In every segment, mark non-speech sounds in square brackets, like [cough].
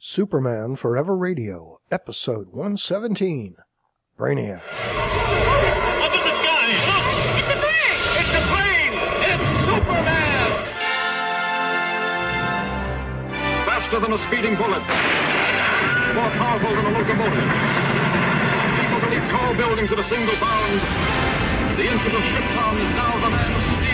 Superman Forever Radio, Episode 117 Brainiac. Up in the sky! It's a plane! It's a plane! It's Superman! faster than a speeding bullet, more powerful than a locomotive. People believe tall buildings at a single bound. The infant of Krypton is now the man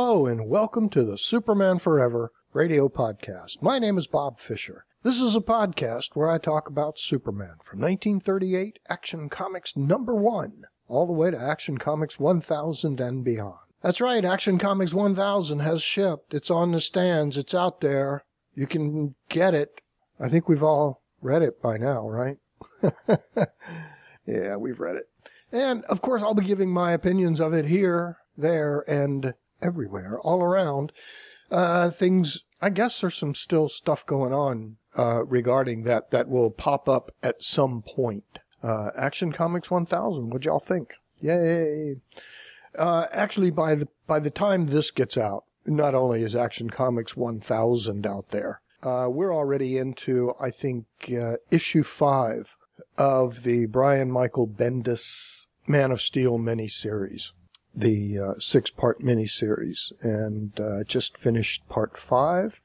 Hello and welcome to the Superman Forever radio podcast. My name is Bob Fisher. This is a podcast where I talk about Superman from 1938 Action Comics number one, all the way to Action Comics 1000 and beyond. That's right, Action Comics 1000 has shipped. It's on the stands. It's out there. You can get it. I think we've all read it by now, right? [laughs] yeah, we've read it. And of course, I'll be giving my opinions of it here, there, and everywhere, all around. Uh, things, I guess there's some still stuff going on, uh, regarding that that will pop up at some point. Uh, Action Comics 1000, what'd y'all think? Yay! Uh, actually, by the, by the time this gets out, not only is Action Comics 1000 out there, uh, we're already into, I think, uh, issue five of the Brian Michael Bendis Man of Steel miniseries the uh, six part miniseries and uh, just finished part five.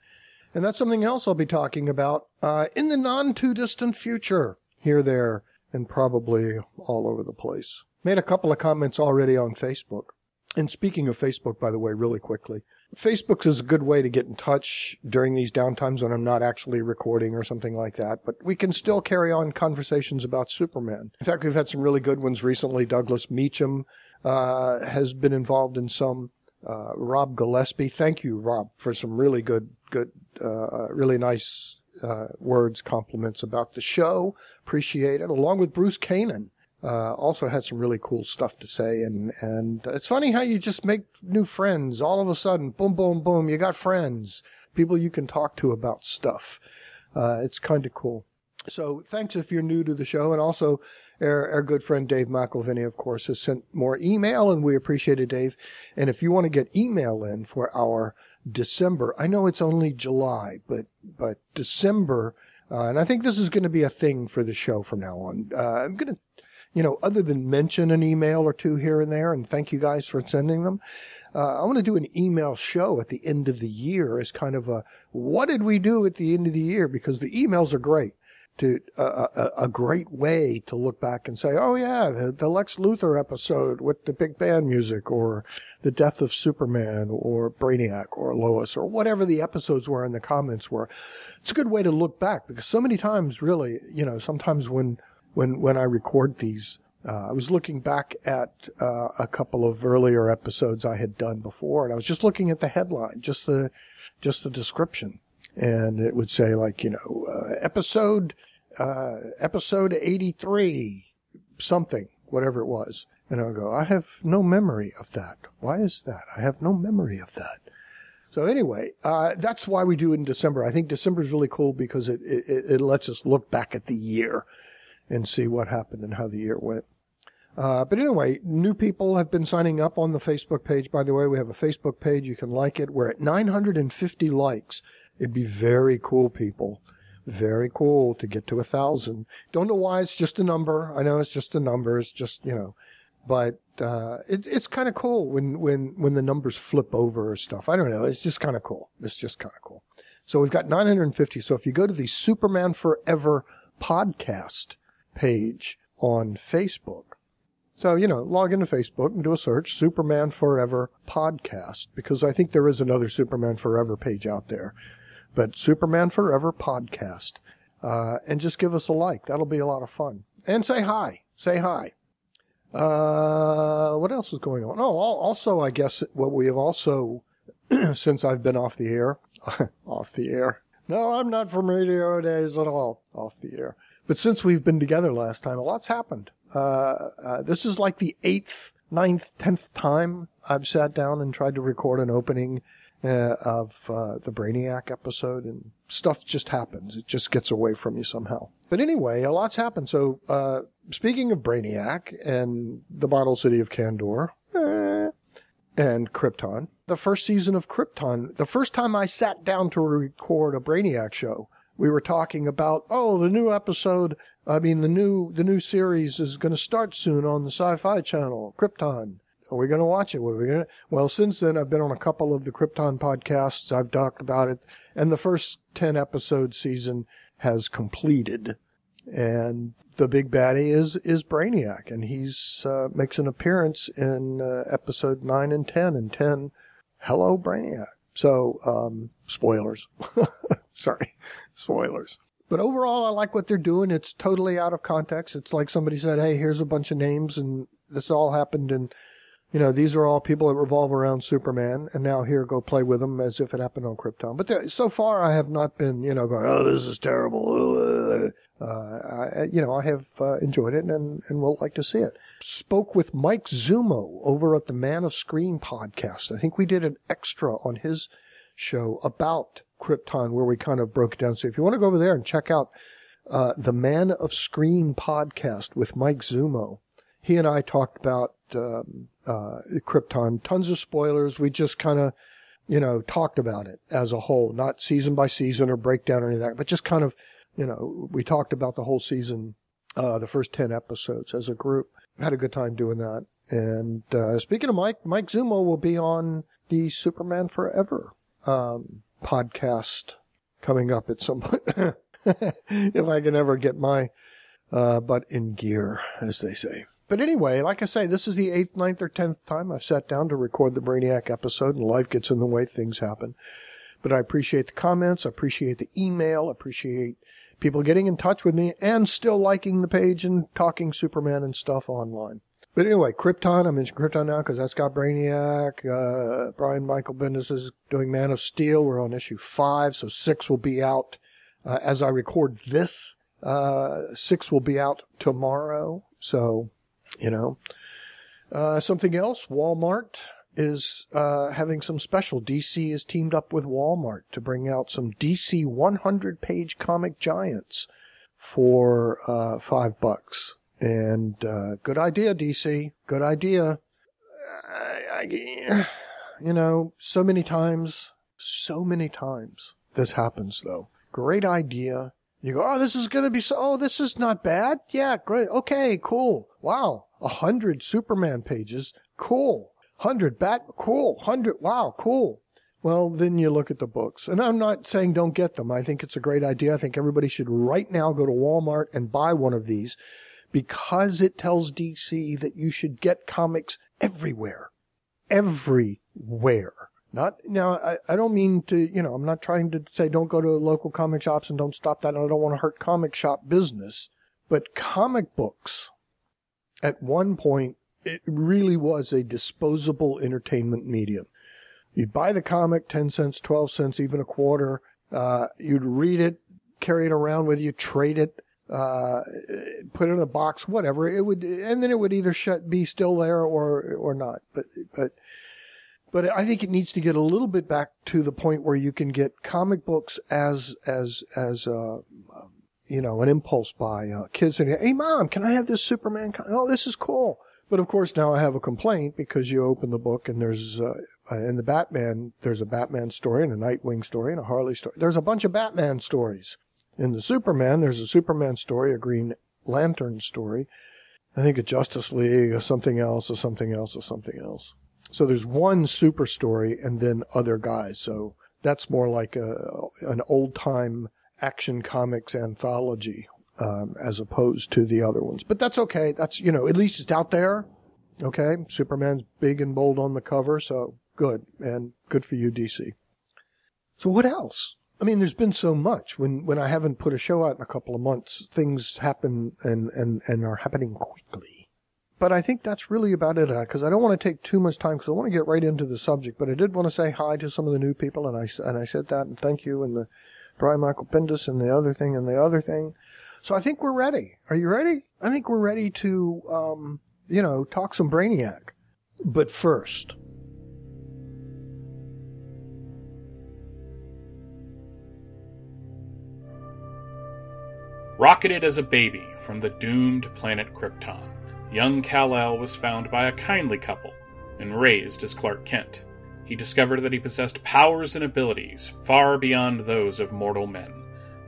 And that's something else I'll be talking about uh, in the non too distant future, here, there, and probably all over the place. Made a couple of comments already on Facebook. And speaking of Facebook, by the way, really quickly, Facebook is a good way to get in touch during these downtimes when I'm not actually recording or something like that. But we can still carry on conversations about Superman. In fact, we've had some really good ones recently. Douglas Meacham uh, has been involved in some. Uh, Rob Gillespie, thank you, Rob, for some really good, good, uh, really nice uh, words, compliments about the show. Appreciate it. Along with Bruce Kanan, uh, also had some really cool stuff to say. And, and it's funny how you just make new friends all of a sudden. Boom, boom, boom. You got friends, people you can talk to about stuff. Uh, it's kind of cool. So thanks if you're new to the show. And also our, our good friend Dave McElvany, of course, has sent more email and we appreciate it, Dave. And if you want to get email in for our December, I know it's only July, but, but December, uh, and I think this is going to be a thing for the show from now on. Uh, I'm going to you know, other than mention an email or two here and there, and thank you guys for sending them. Uh, I want to do an email show at the end of the year as kind of a, what did we do at the end of the year? Because the emails are great to a, a great way to look back and say, oh yeah, the, the Lex Luthor episode with the big band music or the death of Superman or Brainiac or Lois or whatever the episodes were and the comments were. It's a good way to look back because so many times really, you know, sometimes when, when, when I record these, uh, I was looking back at uh, a couple of earlier episodes I had done before, and I was just looking at the headline, just the just the description, and it would say like you know uh, episode uh, episode eighty three something whatever it was, and I go I have no memory of that. Why is that? I have no memory of that. So anyway, uh, that's why we do it in December. I think December is really cool because it, it it lets us look back at the year and see what happened and how the year went. Uh, but anyway, new people have been signing up on the Facebook page. By the way, we have a Facebook page. You can like it. We're at 950 likes. It'd be very cool, people. Very cool to get to a thousand. Don't know why it's just a number. I know it's just a number. It's just, you know, but, uh, it, it's kind of cool when, when, when the numbers flip over or stuff. I don't know. It's just kind of cool. It's just kind of cool. So we've got 950. So if you go to the Superman Forever podcast page on Facebook, so, you know, log into Facebook and do a search, Superman Forever podcast, because I think there is another Superman Forever page out there. But Superman Forever podcast. Uh, and just give us a like. That'll be a lot of fun. And say hi. Say hi. Uh, what else is going on? Oh, also, I guess what we have also, [clears throat] since I've been off the air, [laughs] off the air. No, I'm not from radio days at all. Off the air. But since we've been together last time, a lot's happened. Uh, uh, this is like the eighth, ninth, tenth time I've sat down and tried to record an opening uh, of uh, the Brainiac episode, and stuff just happens. It just gets away from you somehow. But anyway, a lot's happened. So, uh, speaking of Brainiac and the Bottle City of Kandor, eh, and Krypton, the first season of Krypton, the first time I sat down to record a Brainiac show, we were talking about, oh, the new episode, I mean, the new, the new series is going to start soon on the Sci-Fi Channel, Krypton. Are we going to watch it? What are we going to? Well, since then, I've been on a couple of the Krypton podcasts. I've talked about it, and the first ten episode season has completed, and the big baddie is is Brainiac, and he's uh, makes an appearance in uh, episode nine and ten. And ten, hello Brainiac. So, um, spoilers. [laughs] Sorry, spoilers. But overall, I like what they're doing. It's totally out of context. It's like somebody said, "Hey, here's a bunch of names, and this all happened in." You know, these are all people that revolve around Superman, and now here go play with them as if it happened on Krypton. But there, so far, I have not been, you know, going, "Oh, this is terrible." Uh, I, you know, I have uh, enjoyed it, and and will like to see it. Spoke with Mike Zumo over at the Man of Screen podcast. I think we did an extra on his show about Krypton, where we kind of broke it down. So if you want to go over there and check out uh, the Man of Screen podcast with Mike Zumo, he and I talked about um, uh, Krypton. Tons of spoilers. We just kind of, you know, talked about it as a whole, not season by season or breakdown or anything, but just kind of, you know, we talked about the whole season, uh, the first 10 episodes as a group. Had a good time doing that. And, uh, speaking of Mike, Mike Zumo will be on the Superman Forever, um, podcast coming up at some point. [laughs] if I can ever get my, uh, butt in gear, as they say. But anyway, like I say, this is the eighth, ninth, or tenth time I've sat down to record the Brainiac episode, and life gets in the way, things happen. But I appreciate the comments, I appreciate the email, appreciate people getting in touch with me, and still liking the page and talking Superman and stuff online. But anyway, Krypton, I mentioned Krypton now because that's got Brainiac. Uh, Brian Michael Bendis is doing Man of Steel. We're on issue five, so six will be out uh, as I record this. Uh, six will be out tomorrow. So you know. Uh, something else, Walmart is uh, having some special. DC is teamed up with Walmart to bring out some DC 100 page comic giants for uh, five bucks. And uh, good idea, DC. Good idea. I, I, you know, so many times, so many times this happens though. Great idea. You go, oh, this is going to be so, oh, this is not bad. Yeah, great. Okay, cool. Wow. A hundred Superman pages. Cool. Hundred Bat, cool. Hundred, wow, cool. Well, then you look at the books. And I'm not saying don't get them. I think it's a great idea. I think everybody should right now go to Walmart and buy one of these because it tells DC that you should get comics everywhere. Everywhere. Not now. I, I don't mean to. You know, I'm not trying to say don't go to local comic shops and don't stop that. I don't want to hurt comic shop business. But comic books, at one point, it really was a disposable entertainment medium. You'd buy the comic, 10 cents, 12 cents, even a quarter. Uh, you'd read it, carry it around with you, trade it, uh, put it in a box, whatever. It would, and then it would either shut, be still there or, or not. But, but, but I think it needs to get a little bit back to the point where you can get comic books as, as, as, uh, you know, an impulse buy. Uh, kids saying, "Hey, mom, can I have this Superman? Co- oh, this is cool." But of course, now I have a complaint because you open the book and there's uh, uh, in the Batman there's a Batman story and a Nightwing story and a Harley story. There's a bunch of Batman stories. In the Superman, there's a Superman story, a Green Lantern story. I think a Justice League, or something else, or something else, or something else. So there's one super story and then other guys. So that's more like a an old time action comics anthology um, as opposed to the other ones. But that's okay. That's you know at least it's out there. Okay, Superman's big and bold on the cover, so good and good for you, DC. So what else? I mean, there's been so much. When when I haven't put a show out in a couple of months, things happen and and and are happening quickly. But I think that's really about it uh, because I don't want to take too much time because I want to get right into the subject. But I did want to say hi to some of the new people, and I and I said that and thank you and the Brian Michael Bendis and the other thing and the other thing. So I think we're ready. Are you ready? I think we're ready to um, you know talk some Brainiac. But first. Rocketed as a baby from the doomed planet Krypton young Kal-El was found by a kindly couple and raised as Clark Kent. He discovered that he possessed powers and abilities far beyond those of mortal men,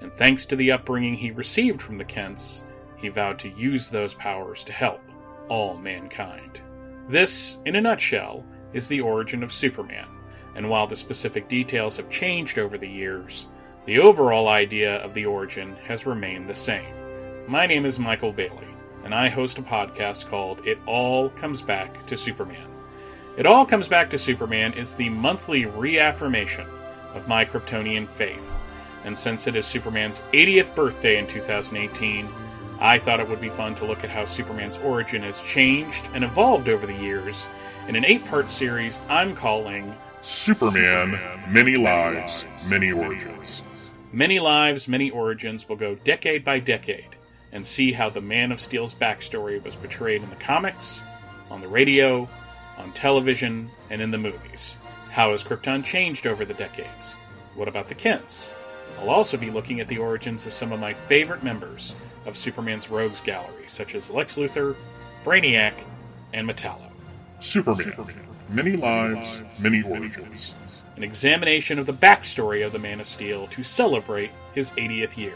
and thanks to the upbringing he received from the Kents, he vowed to use those powers to help all mankind. This, in a nutshell, is the origin of Superman, and while the specific details have changed over the years, the overall idea of the origin has remained the same. My name is Michael Bailey, and I host a podcast called It All Comes Back to Superman. It All Comes Back to Superman is the monthly reaffirmation of my Kryptonian faith, and since it is Superman's 80th birthday in 2018, I thought it would be fun to look at how Superman's origin has changed and evolved over the years in an eight part series I'm calling Superman, Many Lives, Many Origins. Many Lives, Many Origins will go decade by decade and see how the Man of Steel's backstory was portrayed in the comics, on the radio, on television, and in the movies. How has Krypton changed over the decades? What about the Kents? I'll also be looking at the origins of some of my favorite members of Superman's Rogues Gallery, such as Lex Luthor, Brainiac, and Metallo. Superman, Many Lives, Many Origins. An examination of the backstory of the Man of Steel to celebrate his 80th year.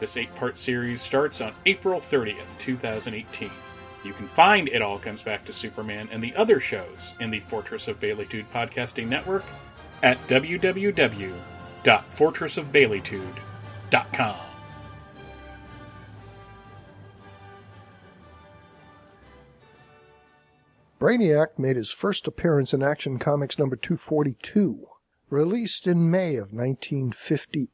This eight part series starts on April 30th, 2018. You can find It All Comes Back to Superman and the other shows in the Fortress of Baileytude podcasting network at www.fortressofbaileytude.com. Brainiac made his first appearance in Action Comics number 242, released in May of 1958.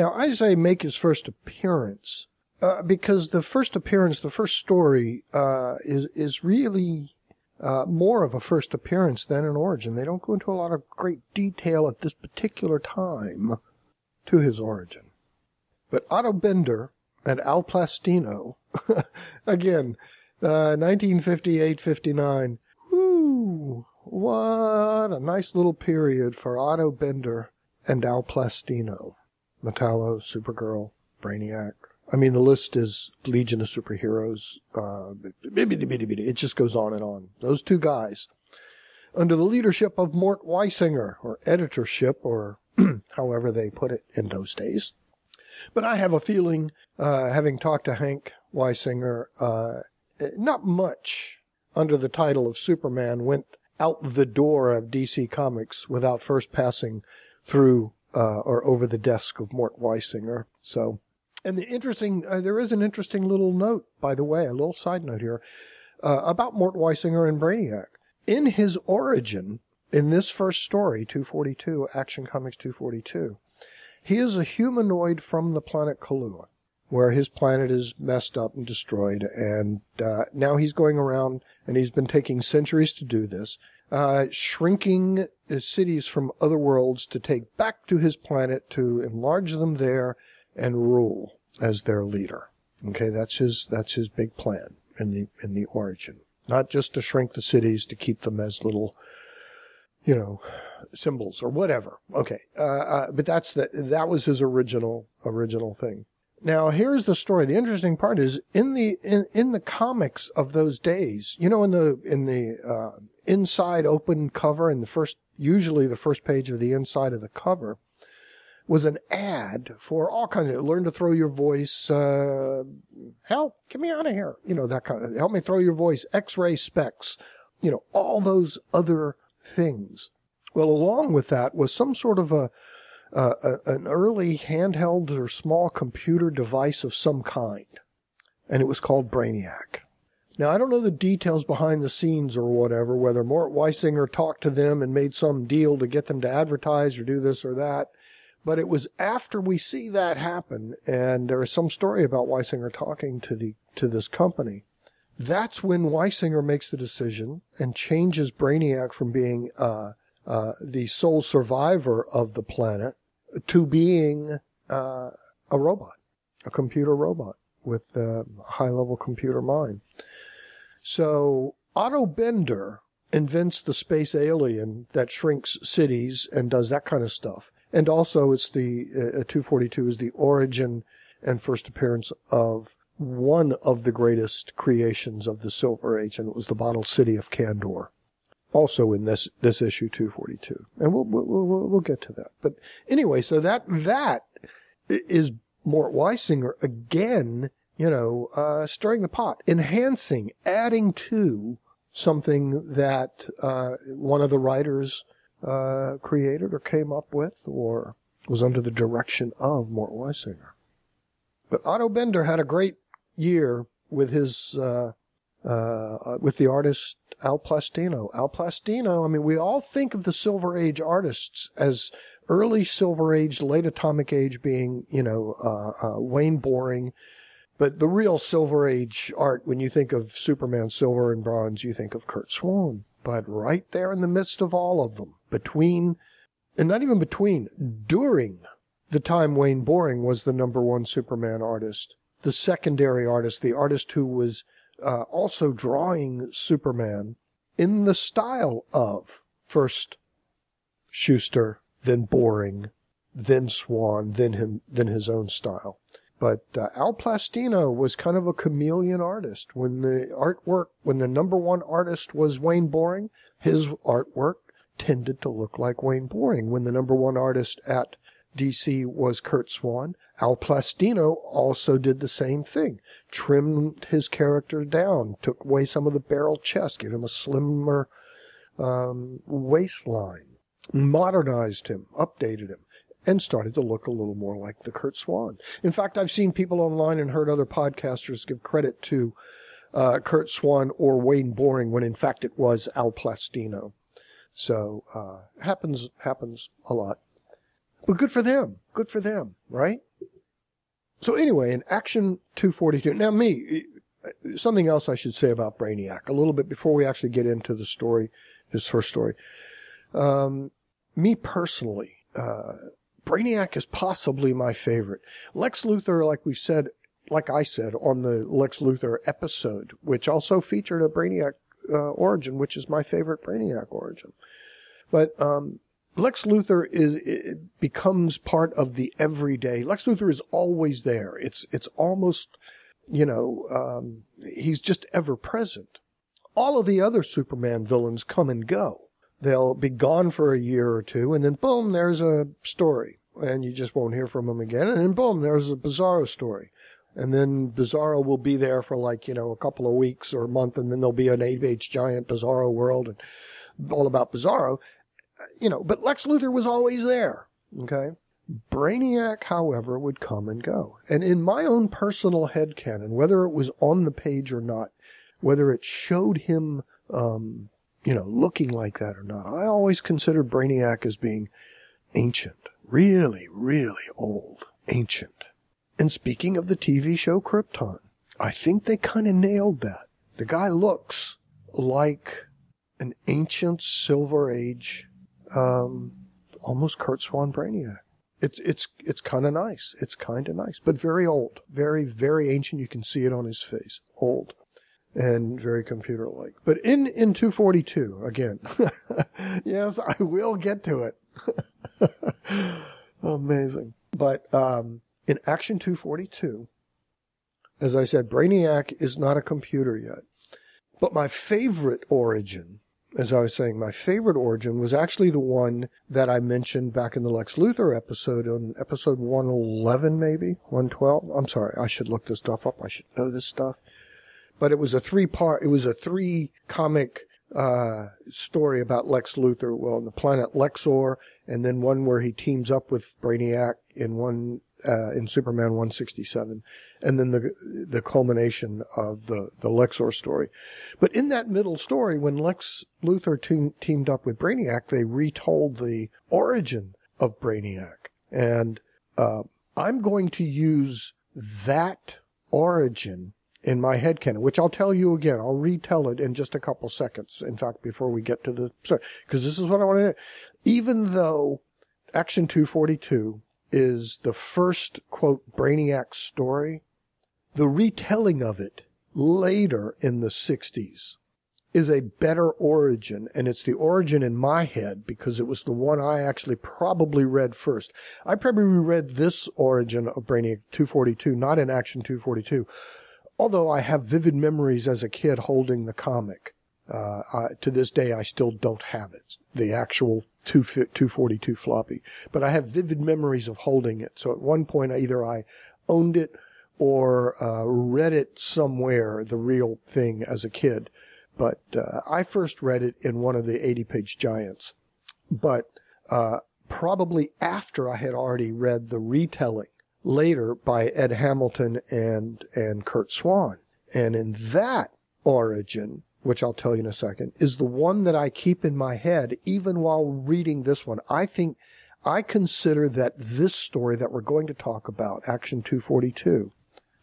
Now, I say make his first appearance uh, because the first appearance, the first story, uh, is is really uh, more of a first appearance than an origin. They don't go into a lot of great detail at this particular time to his origin. But Otto Binder and Al Plastino, [laughs] again, uh, 1958-59. Woo! What a nice little period for Otto Binder and Al Plastino. Metallo, Supergirl, Brainiac. I mean, the list is Legion of Superheroes. Uh, it just goes on and on. Those two guys, under the leadership of Mort Weisinger, or editorship, or [clears throat] however they put it in those days. But I have a feeling, uh, having talked to Hank Weisinger, uh, not much under the title of Superman went out the door of DC Comics without first passing through uh, or over the desk of Mort Weisinger. So, and the interesting, uh, there is an interesting little note, by the way, a little side note here uh, about Mort Weisinger and Brainiac. In his origin, in this first story, 242, Action Comics 242, he is a humanoid from the planet Kalua where his planet is messed up and destroyed. And uh, now he's going around, and he's been taking centuries to do this, uh, shrinking cities from other worlds to take back to his planet to enlarge them there and rule as their leader. Okay, that's his that's his big plan in the in the origin. Not just to shrink the cities to keep them as little, you know, symbols or whatever. Okay, uh, uh, but that's the that was his original original thing. Now here's the story. The interesting part is in the in, in the comics of those days. You know, in the in the uh, inside open cover, and the first usually the first page of the inside of the cover was an ad for all kinds of learn to throw your voice. Uh, help, get me out of here. You know that kind of help me throw your voice. X-ray specs. You know all those other things. Well, along with that was some sort of a uh, a, an early handheld or small computer device of some kind, and it was called Brainiac. Now, I don't know the details behind the scenes or whatever, whether Mort Weisinger talked to them and made some deal to get them to advertise or do this or that, but it was after we see that happen, and there is some story about Weisinger talking to the to this company. That's when Weisinger makes the decision and changes Brainiac from being uh, uh, the sole survivor of the planet to being uh, a robot, a computer robot with a high level computer mind. So Otto Binder invents the space alien that shrinks cities and does that kind of stuff. And also it's the uh, 242 is the origin and first appearance of one of the greatest creations of the Silver Age, and it was the bottle city of Kandor. Also in this this issue 242, and we'll we'll we'll, we'll get to that. But anyway, so that that is Mort Weisinger again, you know, uh, stirring the pot, enhancing, adding to something that uh, one of the writers uh, created or came up with or was under the direction of Mort Weisinger. But Otto Binder had a great year with his uh, uh, with the artist Al Plastino. Al Plastino. I mean, we all think of the Silver Age artists as early Silver Age, late Atomic Age being, you know, uh, uh, Wayne Boring. But the real Silver Age art, when you think of Superman Silver and Bronze, you think of Curt Swan. But right there in the midst of all of them, between, and not even between, during the time Wayne Boring was the number one Superman artist, the secondary artist, the artist who was uh, also drawing Superman in the style of first Shuster, then Boring, then Swan, then him, then his own style. But uh, Al Plastino was kind of a chameleon artist. When the artwork, when the number one artist was Wayne Boring, his artwork tended to look like Wayne Boring. When the number one artist at DC was Curt Swan, Al Plastino also did the same thing. Trimmed his character down, took away some of the barrel chest, gave him a slimmer um, waistline, modernized him, updated him and started to look a little more like the Curt Swan. In fact, I've seen people online and heard other podcasters give credit to uh, Curt Swan or Wayne Boring when in fact it was Al Plastino. So uh, happens happens a lot, but good for them. Good for them, right? So anyway, in Action 242. Now, me, something else I should say about Brainiac a little bit before we actually get into the story, his first story. Um, me personally, uh, Brainiac is possibly my favorite. Lex Luthor, like we said, like I said on the Lex Luthor episode, which also featured a Brainiac uh, origin, which is my favorite Brainiac origin. But um, Lex Luthor is becomes part of the everyday. Lex Luthor is always there. It's it's almost, you know, um, he's just ever present. All of the other Superman villains come and go. They'll be gone for a year or two, and then boom, there's a story, and you just won't hear from them again. And then boom, there's a Bizarro story. And then Bizarro will be there for like, you know, a couple of weeks or a month, and then there'll be an eight-page giant Bizarro world and all about Bizarro. You know, but Lex Luthor was always there. Okay. Brainiac, however, would come and go. And in my own personal head headcanon, whether it was on the page or not, whether it showed him, um, you know, looking like that or not. I always considered Brainiac as being ancient, really, really old, ancient. And speaking of the TV show Krypton, I think they kind of nailed that. The guy looks like an ancient Silver Age, um, almost Curt Swan Brainiac. It's it's it's kind of nice. It's kind of nice, but very old, very very ancient. You can see it on his face. Old and very computer like. But in, in 242, again, [laughs] yes, I will get to it. [laughs] Amazing. But, um, in Action 242, as I said, Brainiac is not a computer yet. But my favorite origin, as I was saying, my favorite origin was actually the one that I mentioned back in the Lex Luthor episode on episode 111, maybe 112. I'm sorry. I should look this stuff up. I should know this stuff but it was a three part, it was a three comic, uh, story about Lex Luthor, well, on the planet Lexor, and then one where he teams up with Brainiac in one, uh, in Superman 167, and then the, the culmination of the, the Lexor story. But in that middle story, when Lex Luthor te- teamed up with Brainiac, they retold the origin of Brainiac. And, uh, I'm going to use that origin in my head canon, which I'll tell you again. I'll retell it in just a couple seconds. In fact, before we get to the, because this is what I want to, do. even though Action 242 is the first quote Brainiac story, the retelling of it later in the 60s is a better origin, and it's the origin in my head because it was the one I actually probably read first. I probably read this origin of Brainiac 242, not in Action 242, although I have vivid memories as a kid holding the comic. Uh, I, to this day, I still don't have it, the actual 2, 242 floppy, but I have vivid memories of holding it. So at one point, either I owned it or uh, read it somewhere, the real thing as a kid. But uh, I first read it in one of the 80 page giants. But uh, probably after I had already read the retelling later by Ed Hamilton and, and Curt Swan. And in that origin, which I'll tell you in a second, is the one that I keep in my head even while reading this one. I think I consider that this story that we're going to talk about, Action 242,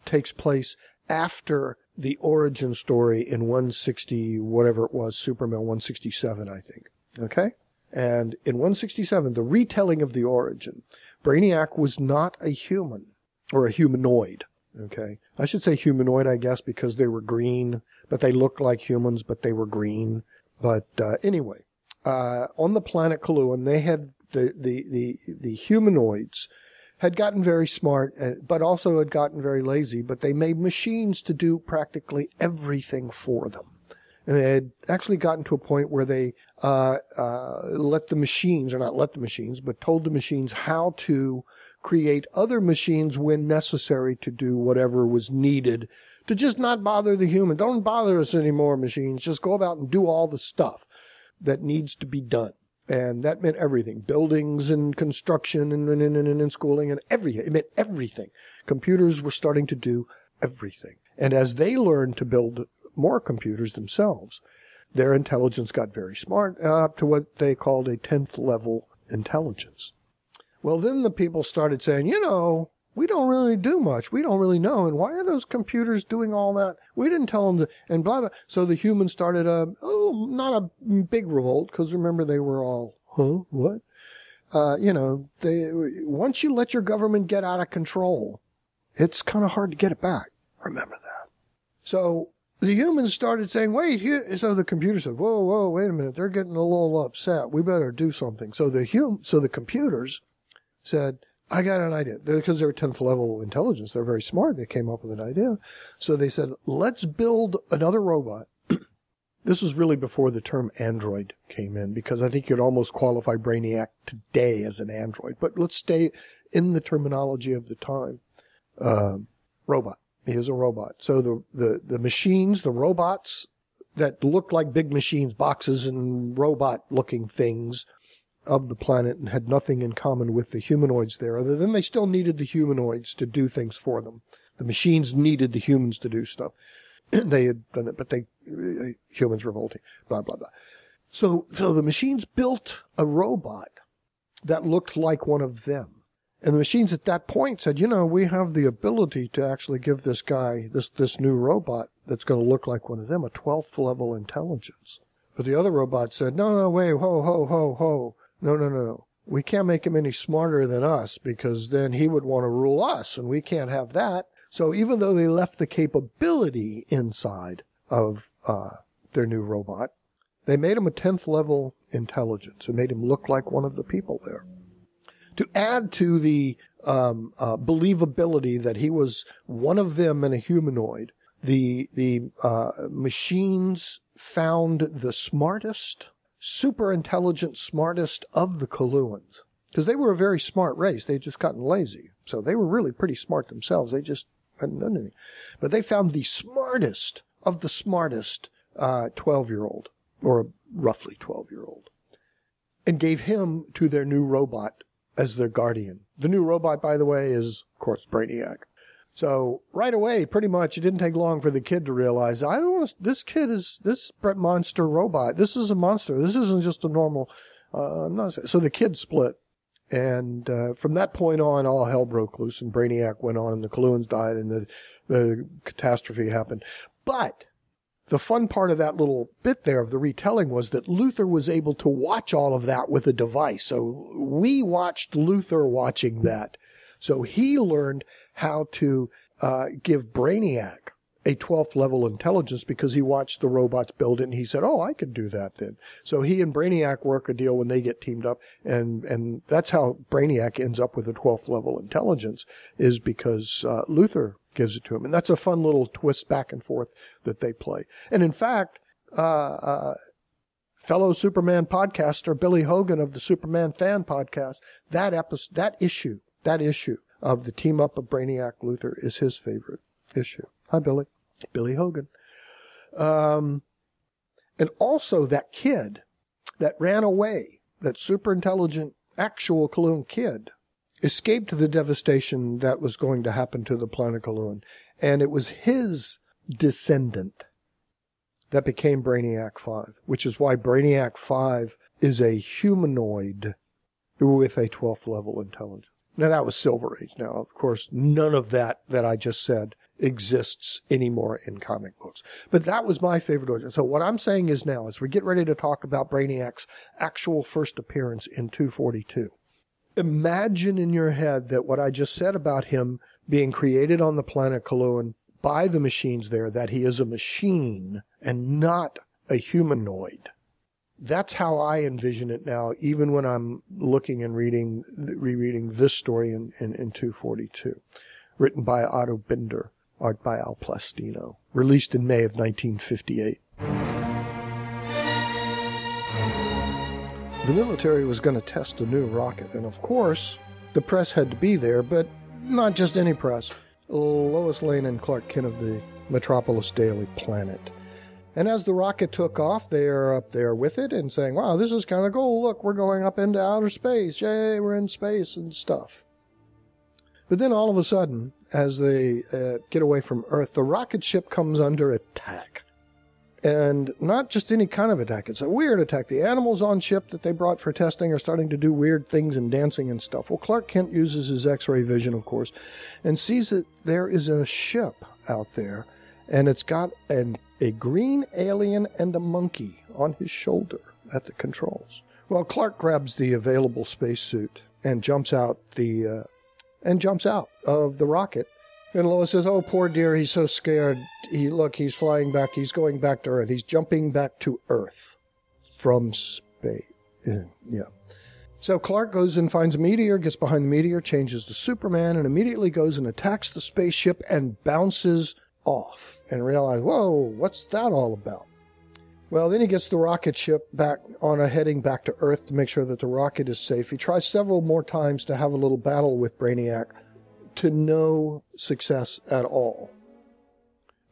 takes place after the origin story in 160, whatever it was, Superman 167, I think. Okay? And in 167, the retelling of the origin, Brainiac was not a human or a humanoid. Okay. I should say humanoid, I guess, because they were green, but they looked like humans, but they were green. But, uh, anyway, uh, on the planet Coluan, they had the, the, the, the humanoids had gotten very smart, uh, but also had gotten very lazy, but they made machines to do practically everything for them. And they had actually gotten to a point where they uh, uh, let the machines, or not let the machines, but told the machines how to create other machines when necessary to do whatever was needed to just not bother the human. Don't bother us anymore, machines. Just go about and do all the stuff that needs to be done. And that meant everything buildings and construction and, and, and, and schooling and everything. It meant everything. Computers were starting to do everything. And as they learned to build more computers themselves, their intelligence got very smart, uh, up to what they called a 10th level intelligence. Well, then the people started saying, you know, we don't really do much. We don't really know. And why are those computers doing all that? We didn't tell them to, and blah, blah. So the humans started a, oh, not a big revolt, because remember they were all, huh, what? Uh, you know, they, once you let your government get out of control, it's kind of hard to get it back. Remember that. So the humans started saying, wait. So the computer said, whoa, whoa, wait a minute. They're getting a little upset. We better do something. So the hum, so the computers said, I got an idea. Because they're 10th level intelligence, they're very smart. They came up with an idea. So they said, let's build another robot. [clears throat] this was really before the term android came in, because I think you'd almost qualify Brainiac today as an android. But let's stay in the terminology of the time. Uh, robot. He is a robot. So the, the, the machines, the robots that looked like big machines, boxes and robot looking things, of the planet and had nothing in common with the humanoids there, other than they still needed the humanoids to do things for them. The machines needed the humans to do stuff. [clears throat] they had done it, but they, uh, humans revolting, blah, blah, blah. So, so the machines built a robot that looked like one of them. And the machines at that point said, you know, we have the ability to actually give this guy, this, this new robot that's going to look like one of them, a 12th level intelligence. But the other robot said, no, no, wait, ho, ho, ho, ho. No, no, no, no. We can't make him any smarter than us because then he would want to rule us and we can't have that. So even though they left the capability inside of uh, their new robot, they made him a 10th level intelligence and made him look like one of the people there. To add to the um, uh, believability that he was one of them and a humanoid, the the uh, machines found the smartest super intelligent, smartest of the Coluans. Because they were a very smart race. They would just gotten lazy. So they were really pretty smart themselves. They just hadn't done anything. But they found the smartest of the smartest, uh, 12 year old, or roughly 12 year old, and gave him to their new robot as their guardian. The new robot, by the way, is, of course, Brainiac. So right away, pretty much, it didn't take long for the kid to realize, I don't want to, this kid is, this monster robot. This is a monster. This isn't just a normal, uh, I'm not, so the kid split. And, uh, from that point on, all hell broke loose and Brainiac went on and the Coluans died and the, the catastrophe happened. But the fun part of that little bit there of the retelling was that Luthor was able to watch all of that with a device. So we watched Luthor watching that. So he learned how to uh, give Brainiac a 12th level intelligence because he watched the robots build it and he said, "Oh, I could do that then." So he and Brainiac work a deal when they get teamed up and and that's how Brainiac ends up with a 12th level intelligence is because uh, Luthor gives it to him. And that's a fun little twist back and forth that they play. And in fact, uh, uh, fellow Superman podcaster Billy Hogan of the Superman Fan Podcast, that episode, that issue, that issue of the team up of Brainiac Luthor is his favorite issue. Hi, Billy. Billy Hogan. Um, and also that kid that ran away, that super intelligent actual Coluan kid, escaped the devastation that was going to happen to the planet Coluan. And it was his descendant that became Brainiac 5, which is why Brainiac 5 is a humanoid with a 12th level intelligence. Now that was Silver Age. Now, of course, none of that that I just said exists anymore in comic books. But that was my favorite origin. So what I'm saying is now, as we get ready to talk about Brainiac's actual first appearance in 242, imagine in your head that what I just said about him being created on the planet Coluan by the machines there, that he is a machine and not a humanoid. That's how I envision it now, even when I'm looking and reading, rereading this story in, in, in 242. Written by Otto Binder, art by Al Plastino. Released in May of 1958. The military was going to test a new rocket, and of course, the press had to be there, but not just any press. Lois Lane and Clark Kent of the Metropolis Daily Planet. And as the rocket took off, they are up there with it and saying, wow, this is kind of cool. Look, we're going up into outer space. Yay, we're in space and stuff. But then all of a sudden, as they uh, get away from Earth, the rocket ship comes under attack. And not just any kind of attack, it's a weird attack. The animals on ship that they brought for testing are starting to do weird things and dancing and stuff. Well, Clark Kent uses his x ray vision, of course, and sees that there is a ship out there, and it's got an, a green alien and a monkey on his shoulder at the controls. Well, Clark grabs the available spacesuit and jumps out the uh, and jumps out of the rocket and Lois says, "Oh, poor dear, he's so scared. He look, he's flying back. He's going back to Earth. He's jumping back to Earth from space." Yeah. So Clark goes and finds a meteor, gets behind the meteor, changes to Superman, and immediately goes and attacks the spaceship and bounces off. And realize, "Whoa, what's that all about?" Well, then he gets the rocket ship back on a heading back to Earth to make sure that the rocket is safe. He tries several more times to have a little battle with Brainiac to no success at all.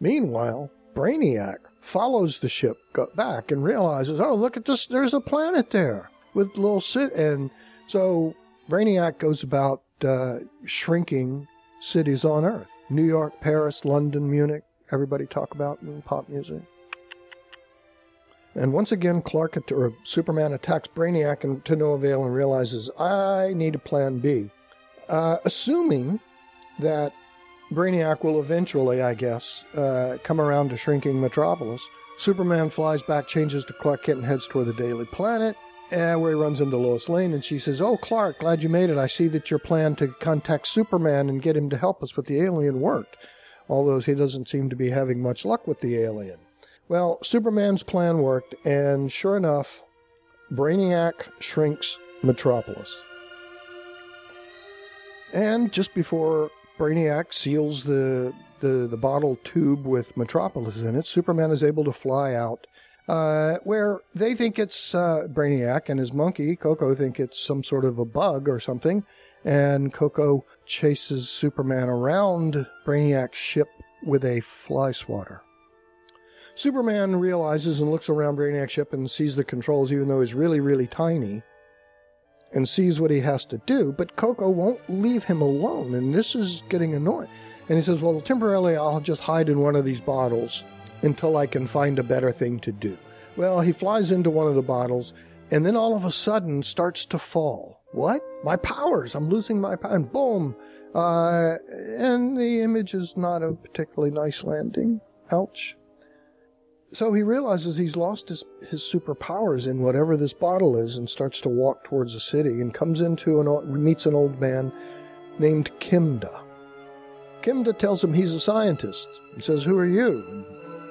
Meanwhile, Brainiac follows the ship back and realizes, oh, look at this, there's a planet there with little city. And so Brainiac goes about uh, shrinking cities on Earth New York, Paris, London, Munich. Everybody talk about in pop music. And once again, Clark or Superman attacks Brainiac and to no avail and realizes, I need a plan B. Uh, assuming that Brainiac will eventually, I guess, uh, come around to shrinking Metropolis. Superman flies back, changes to Clark Kent, and heads toward the Daily Planet, uh, where he runs into Lois Lane, and she says, "Oh, Clark, glad you made it. I see that your plan to contact Superman and get him to help us with the alien worked, although he doesn't seem to be having much luck with the alien." Well, Superman's plan worked, and sure enough, Brainiac shrinks Metropolis. And just before Brainiac seals the, the, the bottle tube with Metropolis in it. Superman is able to fly out, uh, where they think it's uh, Brainiac and his monkey, Koko, think it's some sort of a bug or something. And Koko chases Superman around Brainiac's ship with a fly swatter. Superman realizes and looks around Brainiac's ship and sees the controls, even though he's really, really tiny and sees what he has to do, but Koko won't leave him alone, and this is getting annoying. And he says, Well, temporarily I'll just hide in one of these bottles until I can find a better thing to do. Well, he flies into one of the bottles and then all of a sudden starts to fall. What? My powers! I'm losing my power. And boom! Uh, and the image is not a particularly nice landing. Ouch. So he realizes he's lost his, his superpowers in whatever this bottle is and starts to walk towards the city and comes into an meets an old man named Kimda. Kimda tells him he's a scientist and says, Who are you?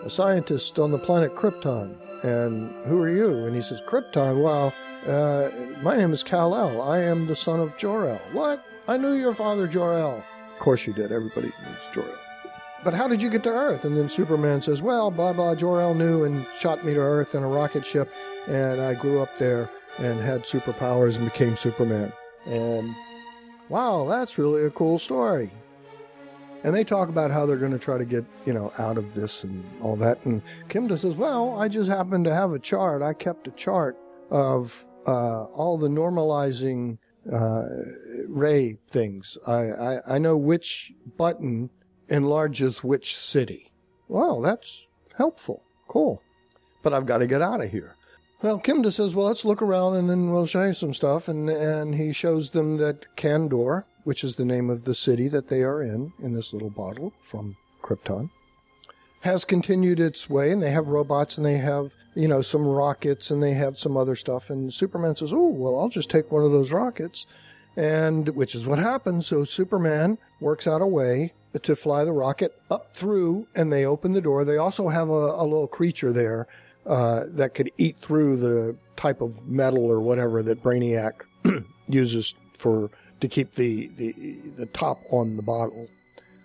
A scientist on the planet Krypton. And who are you? And he says, Krypton. Well, uh, my name is Kal-El. I am the son of Jor-El. What? I knew your father, Jor-El. Of course you did. Everybody knows Jor-El. But how did you get to Earth? And then Superman says, Well, blah, blah, Jor-El knew and shot me to Earth in a rocket ship. And I grew up there and had superpowers and became Superman. And wow, that's really a cool story. And they talk about how they're going to try to get, you know, out of this and all that. And Kimda says, Well, I just happen to have a chart. I kept a chart of uh, all the normalizing uh, ray things. I, I, I know which button enlarges which city. Wow, that's helpful. Cool. But I've got to get out of here. Well, Kimda says, Well, let's look around and then we'll show you some stuff. And, and he shows them that Kandor, which is the name of the city that they are in, in this little bottle from Krypton, has continued its way, and they have robots, and they have, you know, some rockets, and they have some other stuff. And Superman says, Oh, well, I'll just take one of those rockets. And which is what happens. So Superman works out a way to fly the rocket up through, and they open the door. They also have a, a little creature there uh, that could eat through the type of metal or whatever that Brainiac [clears throat] uses for to keep the, the the top on the bottle.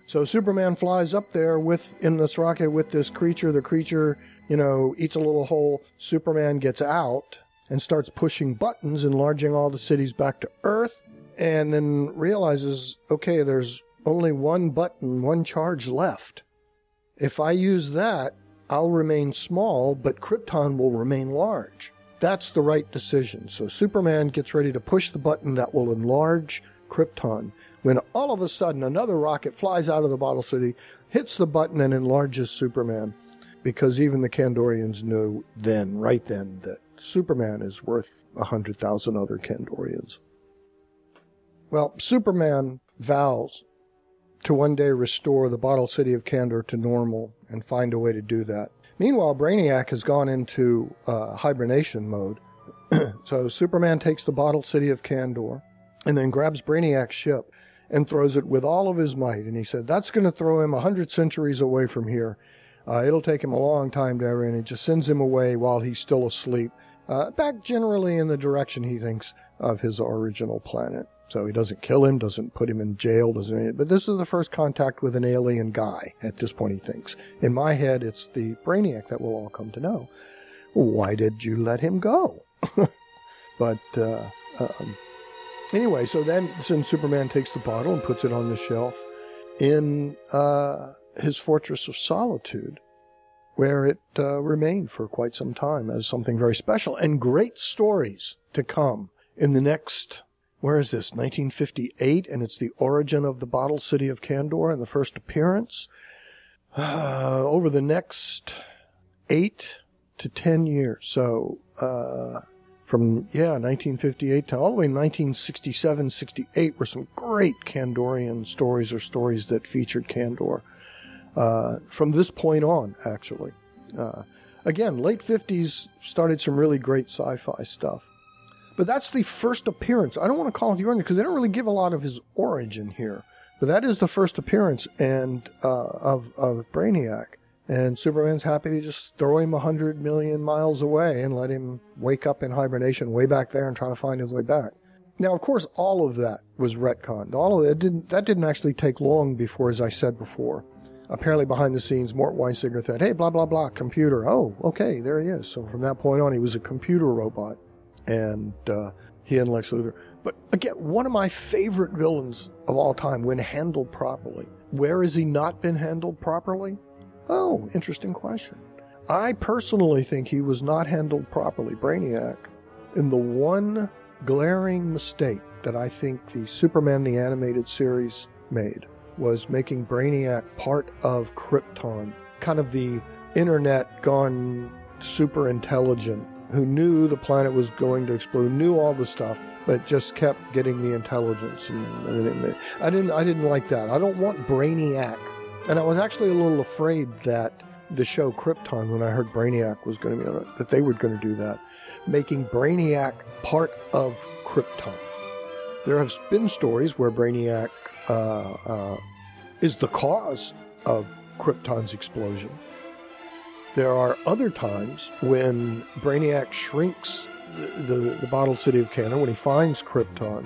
So Superman flies up there with in this rocket with this creature. The creature, you know, eats a little hole. Superman gets out and starts pushing buttons, enlarging all the cities back to Earth, and then realizes, okay, there's only one button, one charge left. If I use that, I'll remain small, but Krypton will remain large. That's the right decision. So Superman gets ready to push the button that will enlarge Krypton when all of a sudden another rocket flies out of the bottle city, hits the button, and enlarges Superman. Because even the Kandorians knew then, right then, that Superman is worth a hundred thousand other Kandorians. Well, Superman vows to one day restore the bottle city of Kandor to normal and find a way to do that. Meanwhile, Brainiac has gone into uh, hibernation mode. [clears throat] so Superman takes the bottle city of Kandor and then grabs Brainiac's ship and throws it with all of his might. And he said, That's going to throw him a hundred centuries away from here. Uh, it'll take him a long time to ever, and he just sends him away while he's still asleep, uh, back generally in the direction he thinks of his original planet. So he doesn't kill him, doesn't put him in jail, doesn't. But this is the first contact with an alien guy. At this point, he thinks. In my head, it's the Brainiac that we'll all come to know. Why did you let him go? [laughs] but uh, um, anyway, so then, then Superman takes the bottle and puts it on the shelf in uh, his fortress of solitude, where it uh, remained for quite some time as something very special and great stories to come in the next where is this? 1958, and it's the origin of the bottle city of Kandor and the first appearance. Uh, over the next eight to ten years. So, uh, from, yeah, 1958 to all the way 1967, 68 were some great Kandorian stories or stories that featured Kandor. Uh, from this point on, actually. Uh, again, late 50s started some really great sci-fi stuff. But that's the first appearance. I don't want to call it the origin because they don't really give a lot of his origin here. But that is the first appearance and uh, of of Brainiac. And Superman's happy to just throw him a hundred million miles away and let him wake up in hibernation way back there and try to find his way back. Now, of course, all of that was retconned. All of it didn't. That didn't actually take long before, as I said before. Apparently, behind the scenes, Mort Weisinger said, "Hey, blah blah blah, computer. Oh, okay, there he is." So from that point on, he was a computer robot and uh, he and Lex Luthor. But again, one of my favorite villains of all time when handled properly. Where has he not been handled properly? Oh, interesting question. I personally think he was not handled properly, Brainiac, in the one glaring mistake that I think the Superman the Animated Series made was making Brainiac part of Krypton, kind of the internet gone super intelligent who knew the planet was going to explode, knew all the stuff, but just kept getting the intelligence and everything. I didn't I didn't like that. I don't want Brainiac. And I was actually a little afraid that the show Krypton, when I heard Brainiac was going to be on it, that they were going to do that, making Brainiac part of Krypton. There have been stories where Brainiac uh, uh, is the cause of Krypton's explosion. There are other times when Brainiac shrinks the, the, the bottled city of Kandor, when he finds Krypton,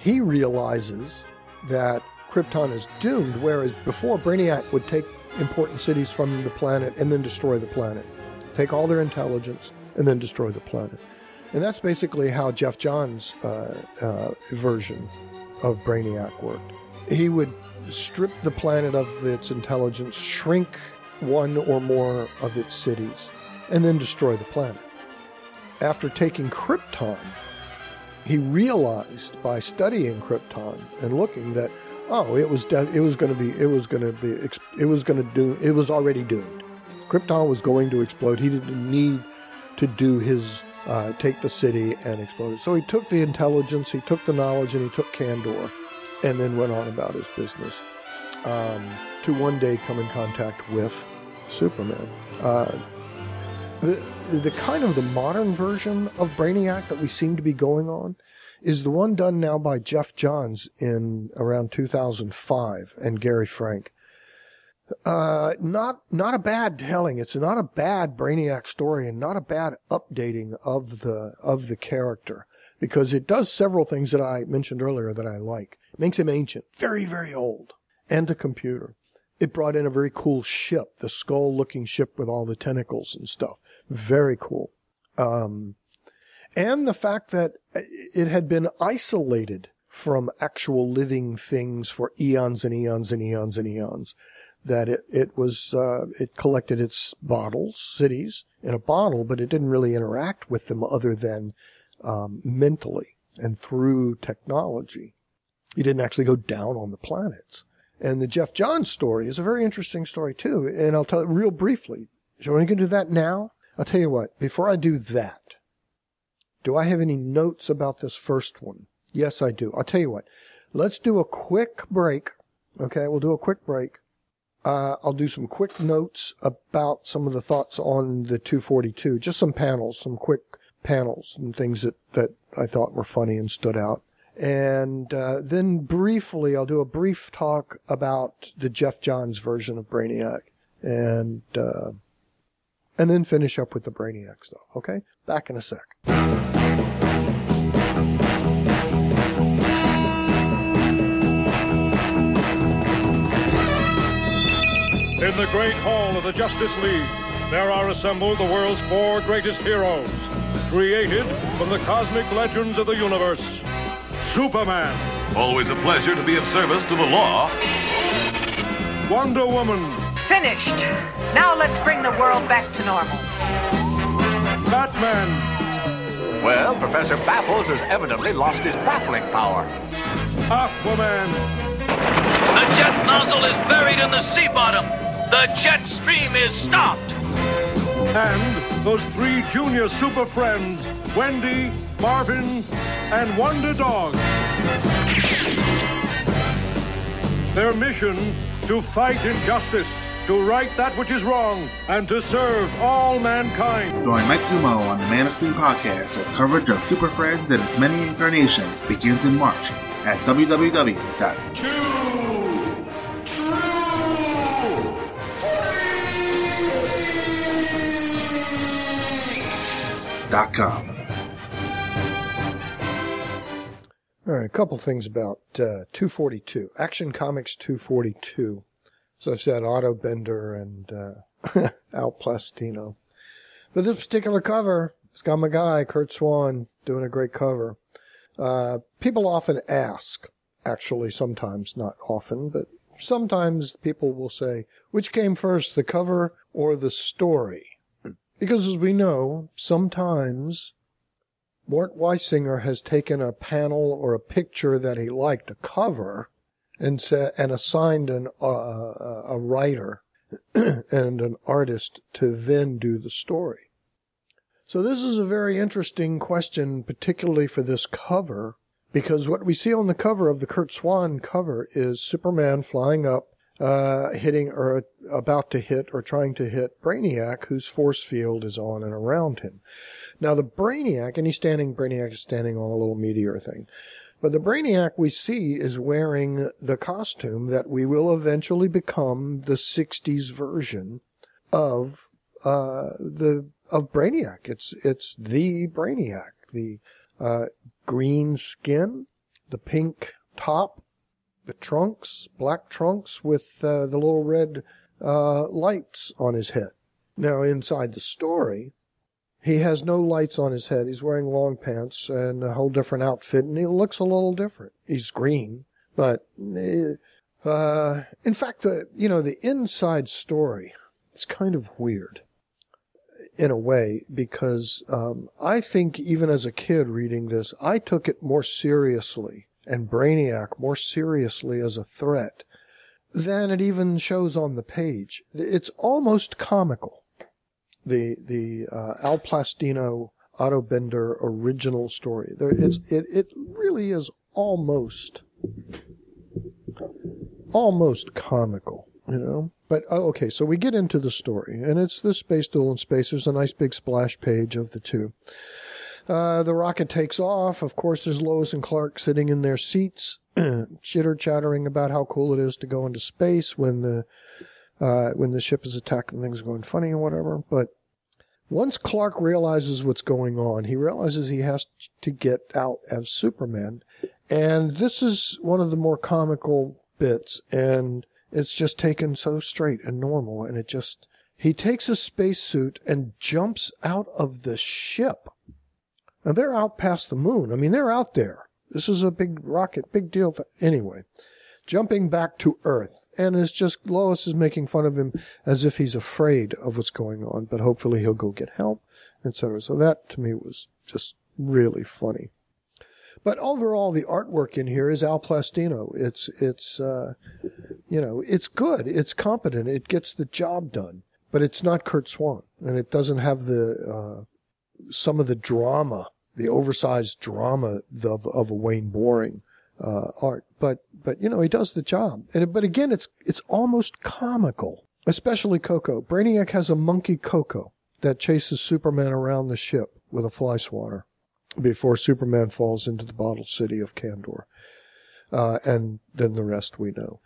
he realizes that Krypton is doomed, whereas before Brainiac would take important cities from the planet and then destroy the planet, take all their intelligence and then destroy the planet. And that's basically how Geoff Johns' uh, uh, version of Brainiac worked. He would strip the planet of its intelligence, shrink one or more of its cities, and then destroy the planet. After taking Krypton, he realized by studying Krypton and looking that oh, it was it was going to be it was going to be it was going to do it was already doomed. Krypton was going to explode. He didn't need to do his uh, take the city and explode it. So he took the intelligence, he took the knowledge, and he took Kandor, and then went on about his business um, to one day come in contact with Superman. Uh, the the kind of the modern version of Brainiac that we seem to be going on is the one done now by Geoff Johns in around 2005 and Gary Frank. Uh, not not a bad telling. It's not a bad Brainiac story, and not a bad updating of the of the character because it does several things that I mentioned earlier that I like. It makes him ancient, very very old, and a computer. It brought in a very cool ship, the skull-looking ship with all the tentacles and stuff. Very cool. Um, and the fact that it had been isolated from actual living things for eons and eons and eons and eons. That it, it was, uh, it collected its bottles, cities in a bottle, but it didn't really interact with them other than, um, mentally and through technology. He didn't actually go down on the planets. And the Geoff Johns story is a very interesting story too. And I'll tell it real briefly. So we're going to do that now. I'll tell you what, before I do that, do I have any notes about this first one? Yes, I do. I'll tell you what. Let's do a quick break. Okay, we'll do a quick break. Uh, I'll do some quick notes about some of the thoughts on the 242. Just some panels, some quick panels and things that, that I thought were funny and stood out. And uh, then briefly, I'll do a brief talk about the Geoff Johns version of Brainiac. And, uh, and then finish up with the Brainiac stuff. Okay? Back in a sec. In the great hall of the Justice League, there are assembled the world's four greatest heroes, created from the cosmic legends of the universe. Superman, Always a pleasure to be of service to the law. Wonder Woman, Finished. Now let's bring the world back to normal. Batman, Well, Professor Baffles has evidently lost his baffling power. Aquaman, The jet nozzle is buried in the sea bottom. The jet stream is stopped. and those three junior super friends, Wendy, Marvin, and Wonder Dog. Their mission to fight injustice, to right that which is wrong, and to serve all mankind. Join Mike Zumo on the Man of Screen podcast as coverage of Super Friends and its many incarnations begins in March at www. Dot com. All right, a couple things about uh, 242, Action Comics 242. So I said Otto Binder and uh, [laughs] Al Plastino. But this particular cover, it's got my guy, Curt Swan, doing a great cover. Uh, people often ask, actually, sometimes, not often, but sometimes people will say, which came first, the cover or the story? Because as we know, sometimes Mort Weisinger has taken a panel or a picture that he liked, a cover, and sa- and assigned an uh, a writer [clears throat] and an artist to then do the story. So this is a very interesting question, particularly for this cover, because what we see on the cover of the Curt Swan cover is Superman flying up, uh, hitting or about to hit or trying to hit Brainiac, whose force field is on and around him. Now the Brainiac, and he's standing, Brainiac is standing on a little meteor thing. But the Brainiac we see is wearing the costume that we will eventually become the 60s version of uh, the of Brainiac. It's it's the Brainiac. The uh, green skin, the pink top, the trunks, black trunks with uh, the little red uh, lights on his head. Now, inside the story, he has no lights on his head. He's wearing long pants and a whole different outfit, and he looks a little different. He's green, but uh, in fact, the you know the inside story, it's kind of weird in a way because um, I think even as a kid reading this, I took it more seriously and Brainiac more seriously as a threat than it even shows on the page. It's almost comical. The the uh, Al Plastino Otto Binder original story. There, it's it it really is almost almost comical, you know. But oh, okay, so we get into the story, and it's the space duel in space. There's a nice big splash page of the two. Uh, the rocket takes off. Of course, there's Lois and Clark sitting in their seats, [clears throat] chitter chattering about how cool it is to go into space when the uh, when the ship is attacked and things are going funny and whatever. But once Clark realizes what's going on, he realizes he has to get out as Superman, and this is one of the more comical bits. And it's just taken so straight and normal, and it just he takes a spacesuit and jumps out of the ship. Now they're out past the moon. I mean, they're out there. This is a big rocket, big deal. Th- anyway, jumping back to Earth, and it's just Lois is making fun of him as if he's afraid of what's going on, but hopefully he'll go get help, etc. So that to me was just really funny. But overall, the artwork in here is Al Plastino. It's it's uh, you know it's good. It's competent. It gets the job done. But it's not Curt Swan, and it doesn't have the uh, some of the drama, the oversized drama of, of a Wayne Boring uh, art. But but you know he does the job. And but again, it's it's almost comical, especially Koko. Brainiac has a monkey Koko that chases Superman around the ship with a fly swatter before Superman falls into the bottled city of Kandor. Uh, and then the rest we know.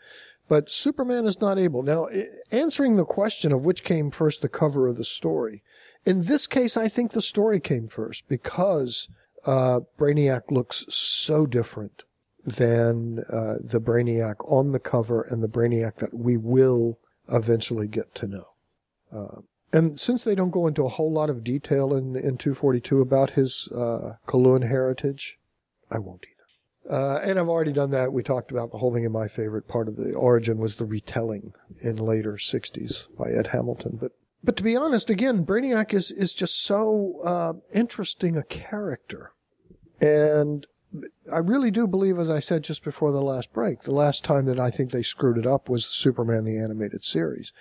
But Superman is not able. Now, answering the question of which came first, the cover or the story, in this case, I think the story came first because uh, Brainiac looks so different than uh, the Brainiac on the cover and the Brainiac that we will eventually get to know. Uh, and since they don't go into a whole lot of detail in, in 242 about his uh, heritage, I won't either. Uh, and I've already done that. We talked about the whole thing in my favorite part of the origin was the retelling in later 60s by Ed Hamilton. But but to be honest, again, Brainiac is is just so uh, interesting a character, and I really do believe, as I said just before the last break, the last time that I think they screwed it up was Superman the animated series.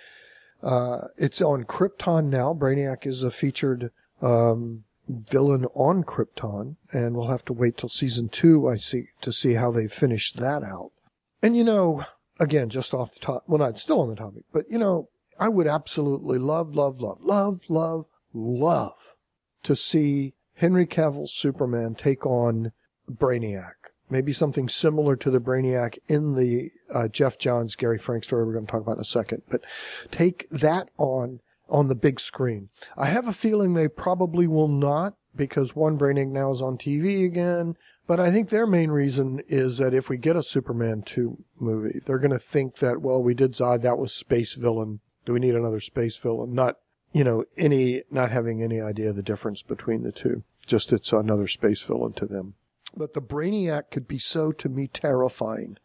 Uh, it's on Krypton now. Brainiac is a featured um, villain on Krypton, and we'll have to wait till season two. I see to see how they finish that out. And you know, again, just off the top, well, not still on the topic, but you know, I would absolutely love, love, love, love, love, love to see Henry Cavill's Superman take on Brainiac. Maybe something similar to the Brainiac in the uh, Geoff Johns, Gary Frank story we're going to talk about in a second. But take that on on the big screen. I have a feeling they probably will not because one Brainiac now is on TV again. But I think their main reason is that if we get a Superman 2 movie, they're going to think that, well, we did Zod, that was space villain do we need another space villain? Not, you know, any, not having any idea of the difference between the two. Just it's another space villain to them. But the Brainiac could be so, to me, terrifying.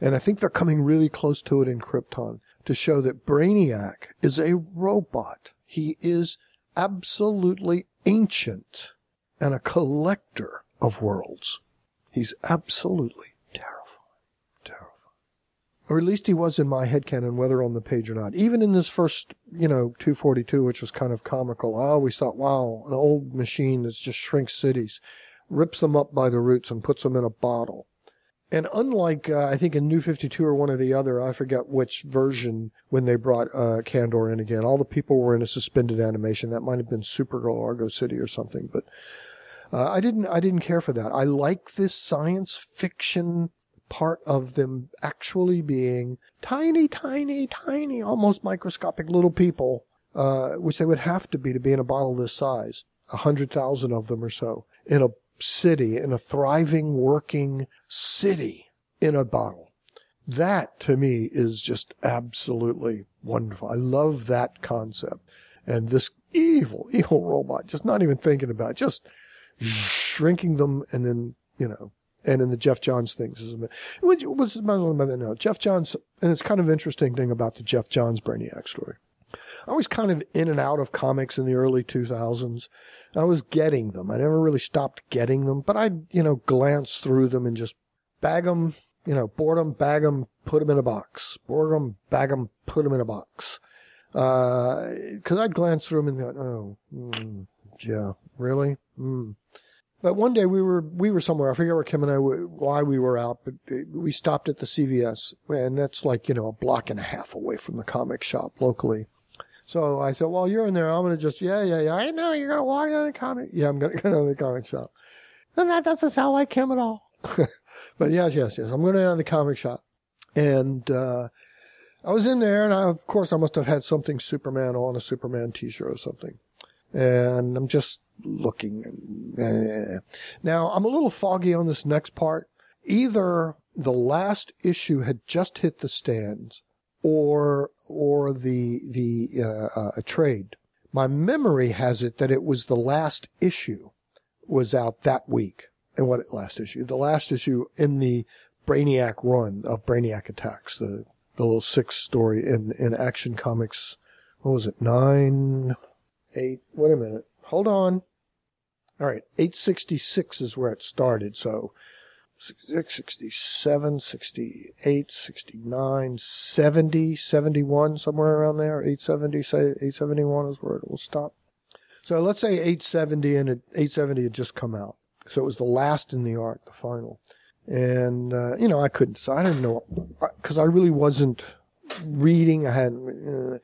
And I think they're coming really close to it in Krypton to show that Brainiac is a robot. He is absolutely ancient and a collector of worlds. He's absolutely terrifying. Terrifying. or at least he was in my headcanon, whether on the page or not. Even in this first, you know, 242, which was kind of comical, I always thought, wow, an old machine that just shrinks cities, rips them up by the roots and puts them in a bottle. And unlike, uh, I think in New 52 or one or the other, I forget which version when they brought uh, Kandor in again, all the people were in a suspended animation. That might have been Supergirl Argo City or something. But Uh, I didn't. I didn't care for that. I like this science fiction part of them actually being tiny, tiny, tiny, almost microscopic little people, uh, which they would have to be to be in a bottle this size. A hundred thousand of them or so in a city, in a thriving, working city in a bottle. That to me is just absolutely wonderful. I love that concept. And this evil, [laughs] evil robot, just not even thinking about it, just shrinking them and then, you know, and in the Geoff Johns things which was now Geoff Johns, and it's kind of interesting thing about the Geoff Johns Brainiac story. I was kind of in and out of comics in the early 2000s. I was getting them. I never really stopped getting them, but I'd, you know, glance through them and just bag them, you know, board them, bag them, put them in a box. Board them, bag them, put them in a box. Uh, cause I'd glance through them and go, oh, mm, yeah, really? Mm. But one day we were we were somewhere. I forget where Kim and I why we were out, but we stopped at the CVS, and that's like you know a block and a half away from the comic shop locally. So I said, "Well, you're in there. I'm gonna just yeah yeah yeah. I know you're gonna walk in the comic. Yeah, I'm gonna [laughs] go to the comic shop. And that doesn't sound like him at all. [laughs] but yes, yes, yes. I'm going to the comic shop, and uh, I was in there, and I, of course I must have had something Superman on a Superman T-shirt or something, and I'm just looking. Eh. Now, I'm a little foggy on this next part. Either the last issue had just hit the stands or, or the, the, uh, uh, trade. My memory has it that it was the last issue was out that week. And what last issue? The last issue in the Brainiac run of Brainiac Attacks, the, the little six story in, in Action Comics. What was it? Nine, eight, wait a minute. Hold on. All right, 866 is where it started. So 66, 67, 68, 69, 70, 71, somewhere around there. 870, say 871 is where it will stop. So let's say 870 and it, 870 had just come out. So it was the last in the art, the final. And, uh, you know, I couldn't decide. I didn't know, because I really wasn't reading. I hadn't, uh,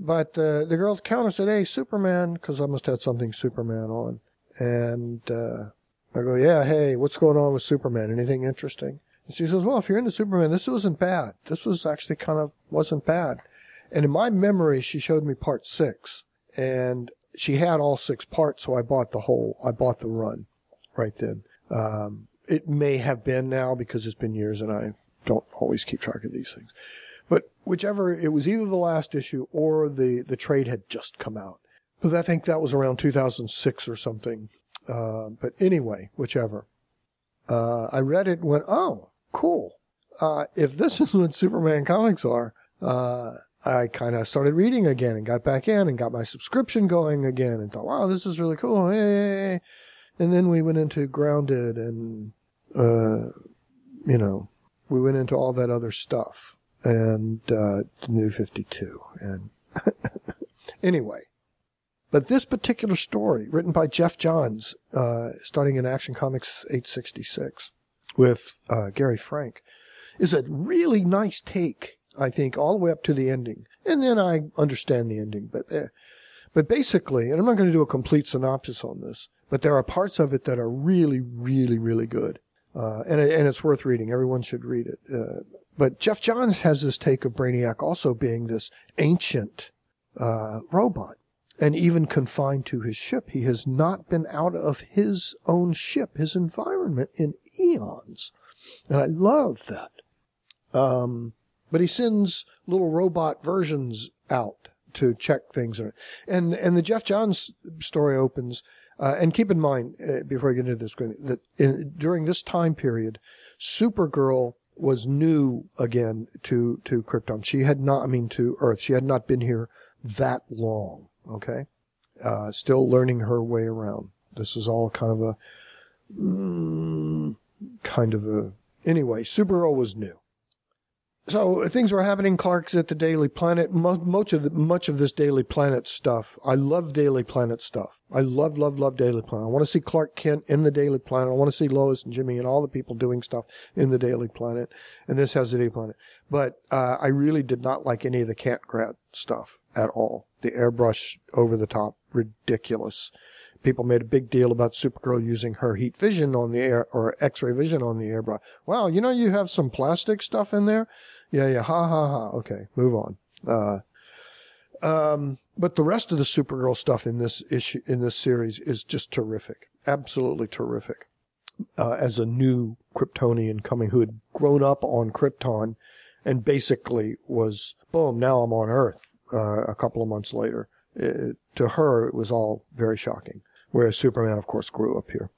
but uh, the girl at the counter said, hey, Superman, because I must have something Superman on. And uh, I go, yeah, hey, what's going on with Superman? Anything interesting? And she says, well, if you're into Superman, this wasn't bad. This was actually kind of wasn't bad. And in my memory, she showed me part six, and she had all six parts, so I bought the whole, I bought the run right then. Um, it may have been now because it's been years and I don't always keep track of these things. But whichever, it was either the last issue or the, the trade had just come out. But I think that was around 2006 or something. Uh, but anyway, whichever. Uh, I read it and went, oh, cool. Uh, if this [laughs] is what Superman comics are, uh, I kind of started reading again and got back in and got my subscription going again and thought, wow, this is really cool. Hey. And then we went into Grounded and, uh, you know, we went into all that other stuff and, new 52. And [laughs] anyway, but this particular story, written by Geoff Johns, uh, starting in Action Comics 866 with uh, Gary Frank, is a really nice take, I think, all the way up to the ending. And then I understand the ending, but uh, but basically, and I'm not going to do a complete synopsis on this, but there are parts of it that are really, really, really good. Uh, and, and it's worth reading. Everyone should read it. Uh, but Geoff Johns has this take of Brainiac also being this ancient uh, robot and even confined to his ship. He has not been out of his own ship, his environment in eons. And I love that. Um, but he sends little robot versions out to check things. And, and the Geoff Johns story opens, uh, and keep in mind, uh, before I get into this, that in, during this time period, Supergirl was new again to, to Krypton. She had not, I mean, to Earth. She had not been here that long. Okay. Uh, still learning her way around. This is all kind of a, mm, kind of a, anyway, Supergirl was new. So things were happening. Clark's at the Daily Planet. Much of the, much of this Daily Planet stuff. I love Daily Planet stuff. I love, love, love Daily Planet. I want to see Clark Kent in the Daily Planet. I want to see Lois and Jimmy and all the people doing stuff in the Daily Planet. And this has the Daily Planet. But uh, I really did not like any of the Grad stuff at all. The airbrush over the top, ridiculous. people made a big deal about Supergirl using her heat vision on the air or X-ray vision on the airbrush. Wow, you know, you have some plastic stuff in there. Yeah, yeah, ha ha ha. Okay, move on. Uh, um, but the rest of the Supergirl stuff in this issue in this series is just terrific, absolutely terrific. Uh, as a new Kryptonian coming who had grown up on Krypton and basically was boom, now I'm on Earth. Uh, a couple of months later, it, to her it was all very shocking. Whereas Superman, of course, grew up here.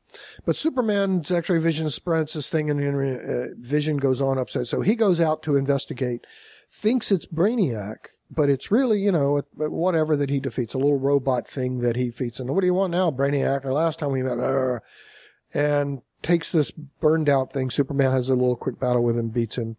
But Superman's X-ray vision spreads this thing, and uh, Vision goes on upset. So he goes out to investigate, thinks it's Brainiac, but it's really, you know, whatever that he defeats, a little robot thing that he defeats. And what do you want now, Brainiac? Or last time we met, uh, and takes this burned out thing. Superman has a little quick battle with him, beats him,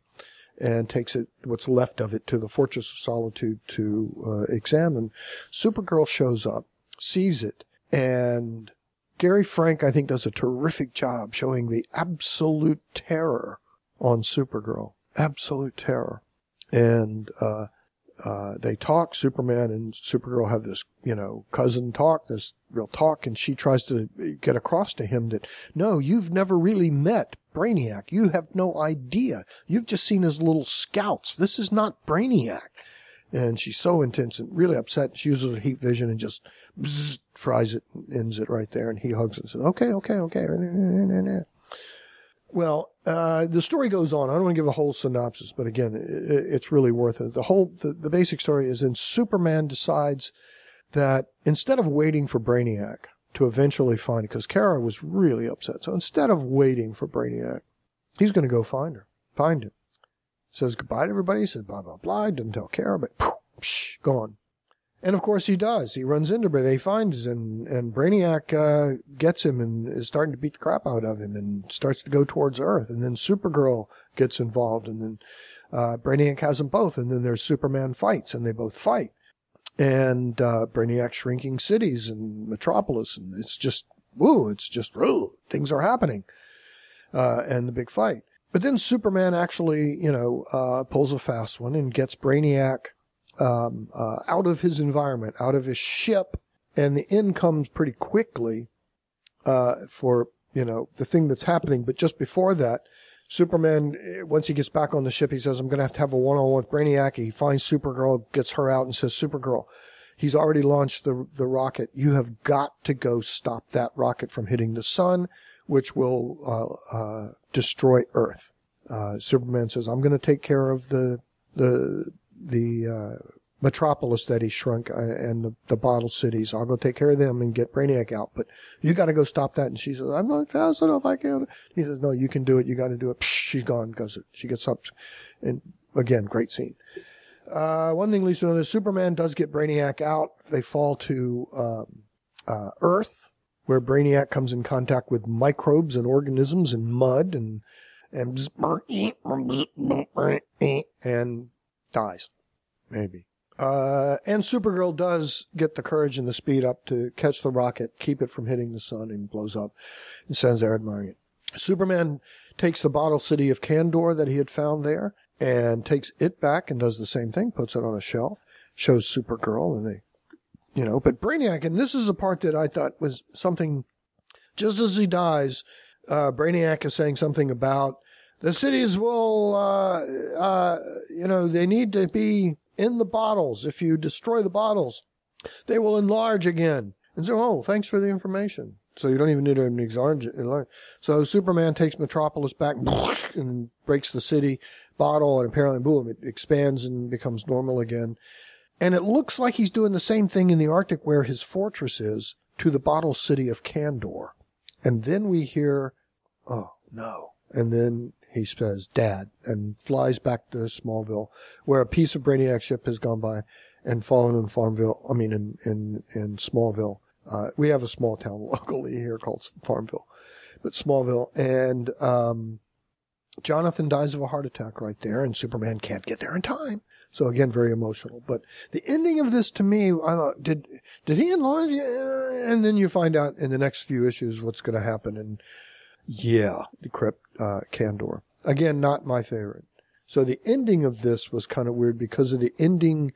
and takes it, what's left of it, to the Fortress of Solitude to uh, examine. Supergirl shows up, sees it, and Gary Frank, I think, does a terrific job showing the absolute terror on Supergirl. Absolute terror. And, uh, uh, they talk. Superman and Supergirl have this, you know, cousin talk, this real talk, and she tries to get across to him that, no, you've never really met Brainiac. You have no idea. You've just seen his little scouts. This is not Brainiac. And she's so intense and really upset. She uses her heat vision and just bzzz, fries it, and ends it right there. And he hugs and says, okay, okay, okay. Well, uh, the story goes on. I don't want to give a whole synopsis, but again, it, it's really worth it. The whole, the, the basic story is then Superman decides that instead of waiting for Brainiac to eventually find because Kara was really upset. So instead of waiting for Brainiac, he's going to go find her, find him. Says goodbye to everybody, says blah, blah, blah. Doesn't tell Kara, but poof, psh, gone. And of course he does. He runs into Brainiac. He finds and and Brainiac uh, gets him and is starting to beat the crap out of him and starts to go towards Earth. And then Supergirl gets involved and then uh, Brainiac has them both. And then there's Superman fights and they both fight. And uh, Brainiac shrinking cities and Metropolis and it's just woo. It's just woo. Things are happening. Uh, and the big fight. But then Superman actually, you know, uh, pulls a fast one and gets Brainiac um, uh, out of his environment, out of his ship, and the end comes pretty quickly uh, for you know the thing that's happening. But just before that, Superman, eh, once he gets back on the ship, he says, "I'm going to have to have a one-on-one with Brainiac." He finds Supergirl, gets her out, and says, "Supergirl." He's already launched the the rocket. You have got to go stop that rocket from hitting the sun, which will uh, uh, destroy Earth. Uh, Superman says, "I'm going to take care of the the the uh, metropolis that he shrunk uh, and the, the bottle cities. I'll go take care of them and get Brainiac out. But you got to go stop that. And she says, I'm not fast enough. I can't. He says, No, you can do it. You got to do it. Psh, she's gone. Goes. She gets up. And again, great scene. Uh, one thing Lisa knows, Superman does get Brainiac out. They fall to um, uh, Earth, where Brainiac comes in contact with microbes and organisms and mud and and and dies. Maybe. Uh, and Supergirl does get the courage and the speed up to catch the rocket, keep it from hitting the sun, and blows up and sends admiring it. Superman takes the bottle city of Kandor that he had found there and takes it back and does the same thing, puts it on a shelf, shows Supergirl, and they, you know, but Brainiac, and this is a part that I thought was something, just as he dies, uh, Brainiac is saying something about the cities will, uh, uh, you know, they need to be in the bottles. If you destroy the bottles, they will enlarge again. And so, oh, thanks for the information. So you don't even need to enlarge. So Superman takes Metropolis back [laughs] and breaks the city bottle, and apparently, boom, it expands and becomes normal again. And it looks like he's doing the same thing in the Arctic where his fortress is to the bottle city of Kandor. And then we hear, oh no. And then he says, Dad, and flies back to Smallville, where a piece of Brainiac ship has gone by and fallen in Farmville, I mean, in, in, in Smallville. Uh, we have a small town [laughs] locally here called Farmville, but Smallville. And, um, Jonathan dies of a heart attack right there, and Superman can't get there in time. So again, very emotional. But the ending of this to me, I thought, did did he enlarge? And then you find out in the next few issues what's going to happen, and yeah, decrypt uh, Kandor. Again, not my favorite. So the ending of this was kind of weird because of the ending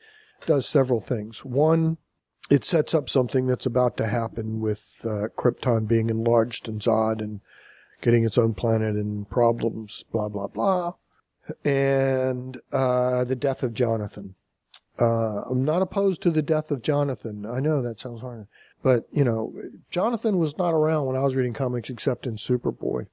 does several things. One, it sets up something that's about to happen with uh, Krypton being enlarged and Zod and getting its own planet and problems, blah, blah, blah. And uh, the death of Jonathan. Uh, I'm not opposed to the death of Jonathan. I know that sounds hard. But, you know, Jonathan was not around when I was reading comics except in Superboy.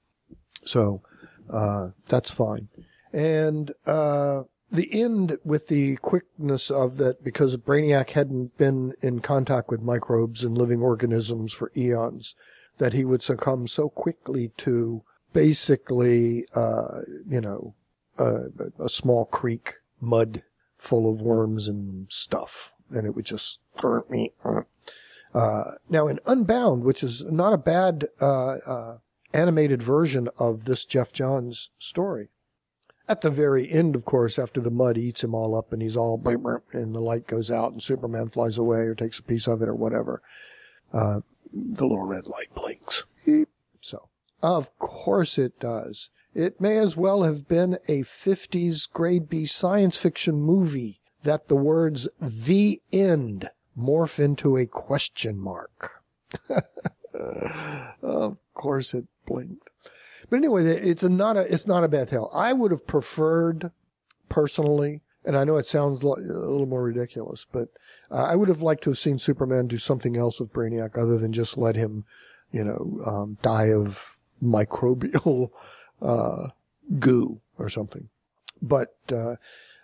So, uh, that's fine. And, uh, the end with the quickness of that because Brainiac hadn't been in contact with microbes and living organisms for eons, that he would succumb so quickly to basically, uh, you know, a, a small creek, mud full of worms and stuff. And it would just. Uh, now in Unbound, which is not a bad, uh, uh, animated version of this Geoff Johns story. At the very end, of course, after the mud eats him all up and he's all and the light goes out and Superman flies away or takes a piece of it or whatever, uh, the little red light blinks. So, of course it does. It may as well have been a 50s grade B science fiction movie that the words the end morph into a question mark. [laughs] of course it blinked. But anyway, it's a not a, it's not a bad tale. I would have preferred personally, and I know it sounds a little more ridiculous, but uh, I would have liked to have seen Superman do something else with Brainiac other than just let him, you know, um, die of microbial, [laughs] uh, goo or something. But, uh,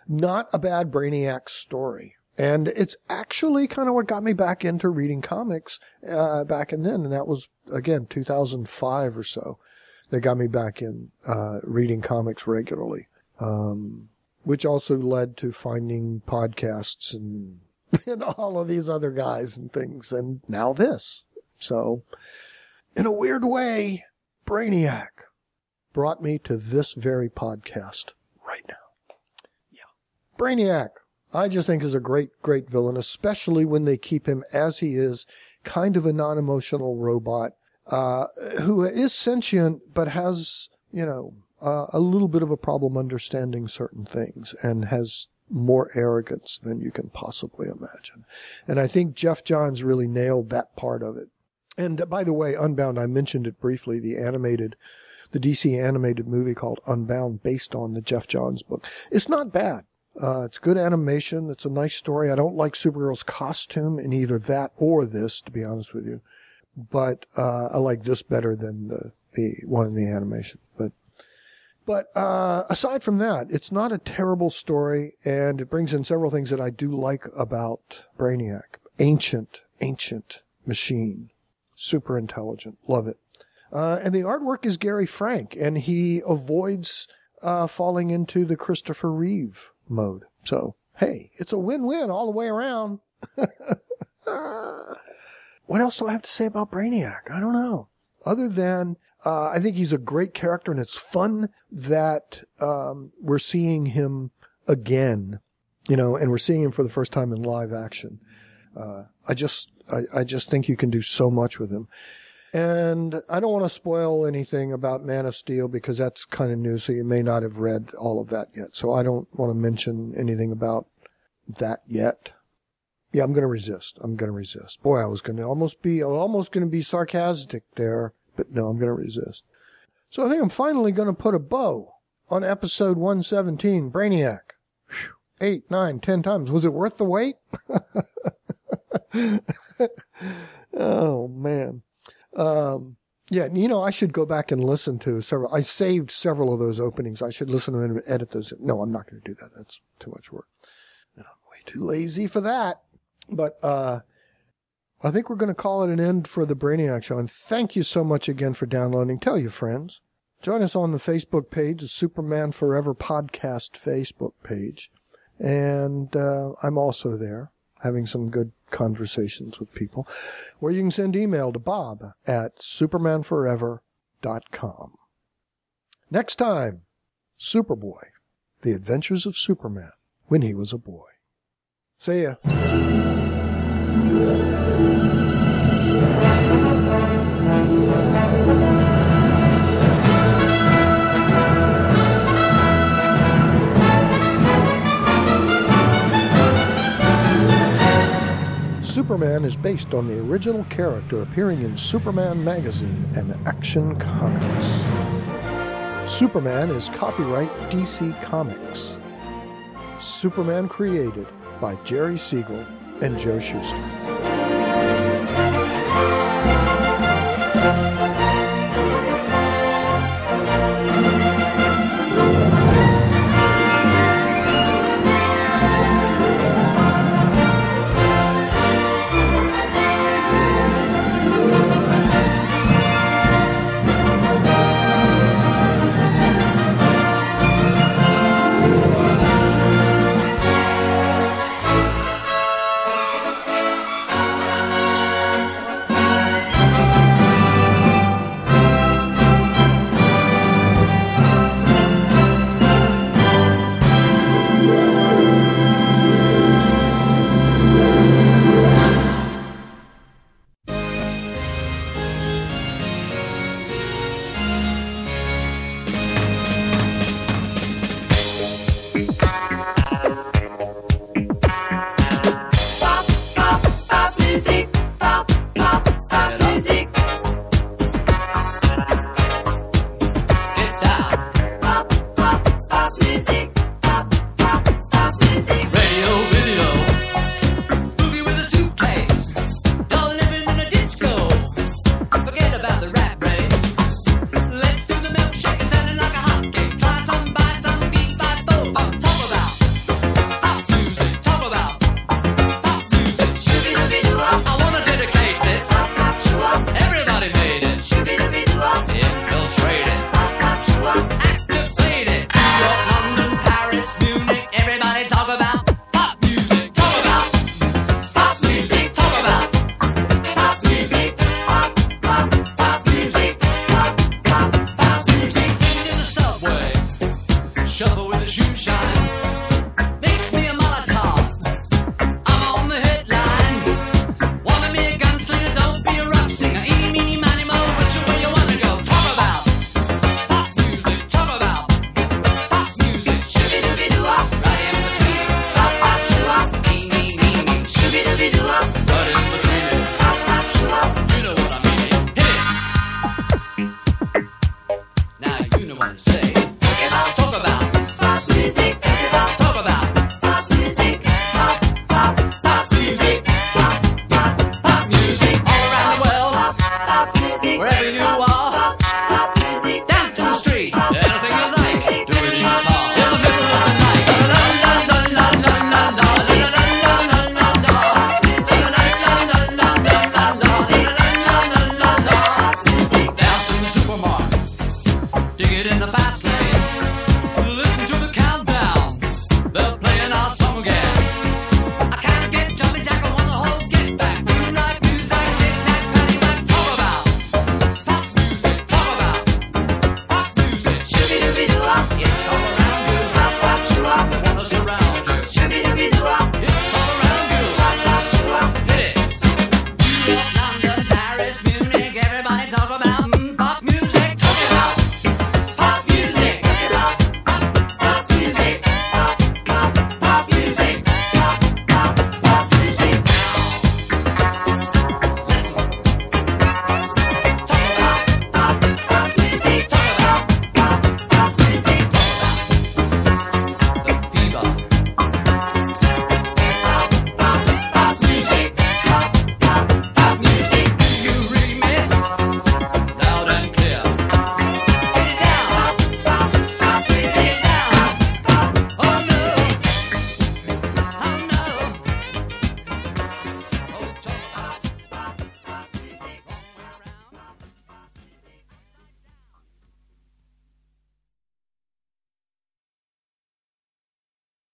not a bad Brainiac story. And it's actually kind of what got me back into reading comics, uh, back in then. And that was, again, 2005 or so that got me back in uh, reading comics regularly, um, which also led to finding podcasts and, [laughs] and all of these other guys and things, and now this. So, in a weird way, Brainiac brought me to this very podcast right now. Yeah. Brainiac, I just think is a great, great villain, especially when they keep him as he is, kind of a non-emotional robot uh, who is sentient but has, you know, uh, a little bit of a problem understanding certain things and has more arrogance than you can possibly imagine. And I think Geoff Johns really nailed that part of it. And by the way, Unbound, I mentioned it briefly, the animated, the DC animated movie called Unbound based on the Geoff Johns book. It's not bad. Uh, it's good animation. It's a nice story. I don't like Supergirl's costume in either that or this, to be honest with you but uh, I like this better than the the one in the animation. But but uh, aside from that, it's not a terrible story, and it brings in several things that I do like about Brainiac. Ancient, ancient machine, super intelligent, love it. Uh, and the artwork is Gary Frank, and he avoids uh, falling into the Christopher Reeve mode. So hey, it's a win-win all the way around. [laughs] what else do I have to say about Brainiac? I don't know. Other than uh, I think he's a great character, and it's fun that um, we're seeing him again. You know, and we're seeing him for the first time in live action. Uh, I just, I, I just think you can do so much with him. And I don't want to spoil anything about Man of Steel because that's kind of new, so you may not have read all of that yet. So I don't want to mention anything about that yet. Yeah, I'm going to resist. I'm going to resist. Boy, I was going to almost be, almost going to be sarcastic there, but no, I'm going to resist. So I think I'm finally going to put a bow on episode 117, Brainiac. Whew. Eight, nine, ten times. Was it worth the wait? [laughs] oh man. Um, yeah, you know, I should go back and listen to several. I saved several of those openings. I should listen to them and edit those. No, I'm not going to do that. That's too much work. I'm way too lazy for that. But uh, I think we're going to call it an end for the Brainiac Show. And thank you so much again for downloading. Tell your friends. Join us on the Facebook page, the Superman Forever Podcast Facebook page. And uh, I'm also there having some good conversations with people. Or you can send email to bob at supermanforever.com. Next time, Superboy, The Adventures of Superman when he was a boy. See ya. Superman is based on the original character appearing in Superman magazine and Action Comics. Superman is copyright DC Comics. Superman created by Jerry Siegel and Joe Shuster.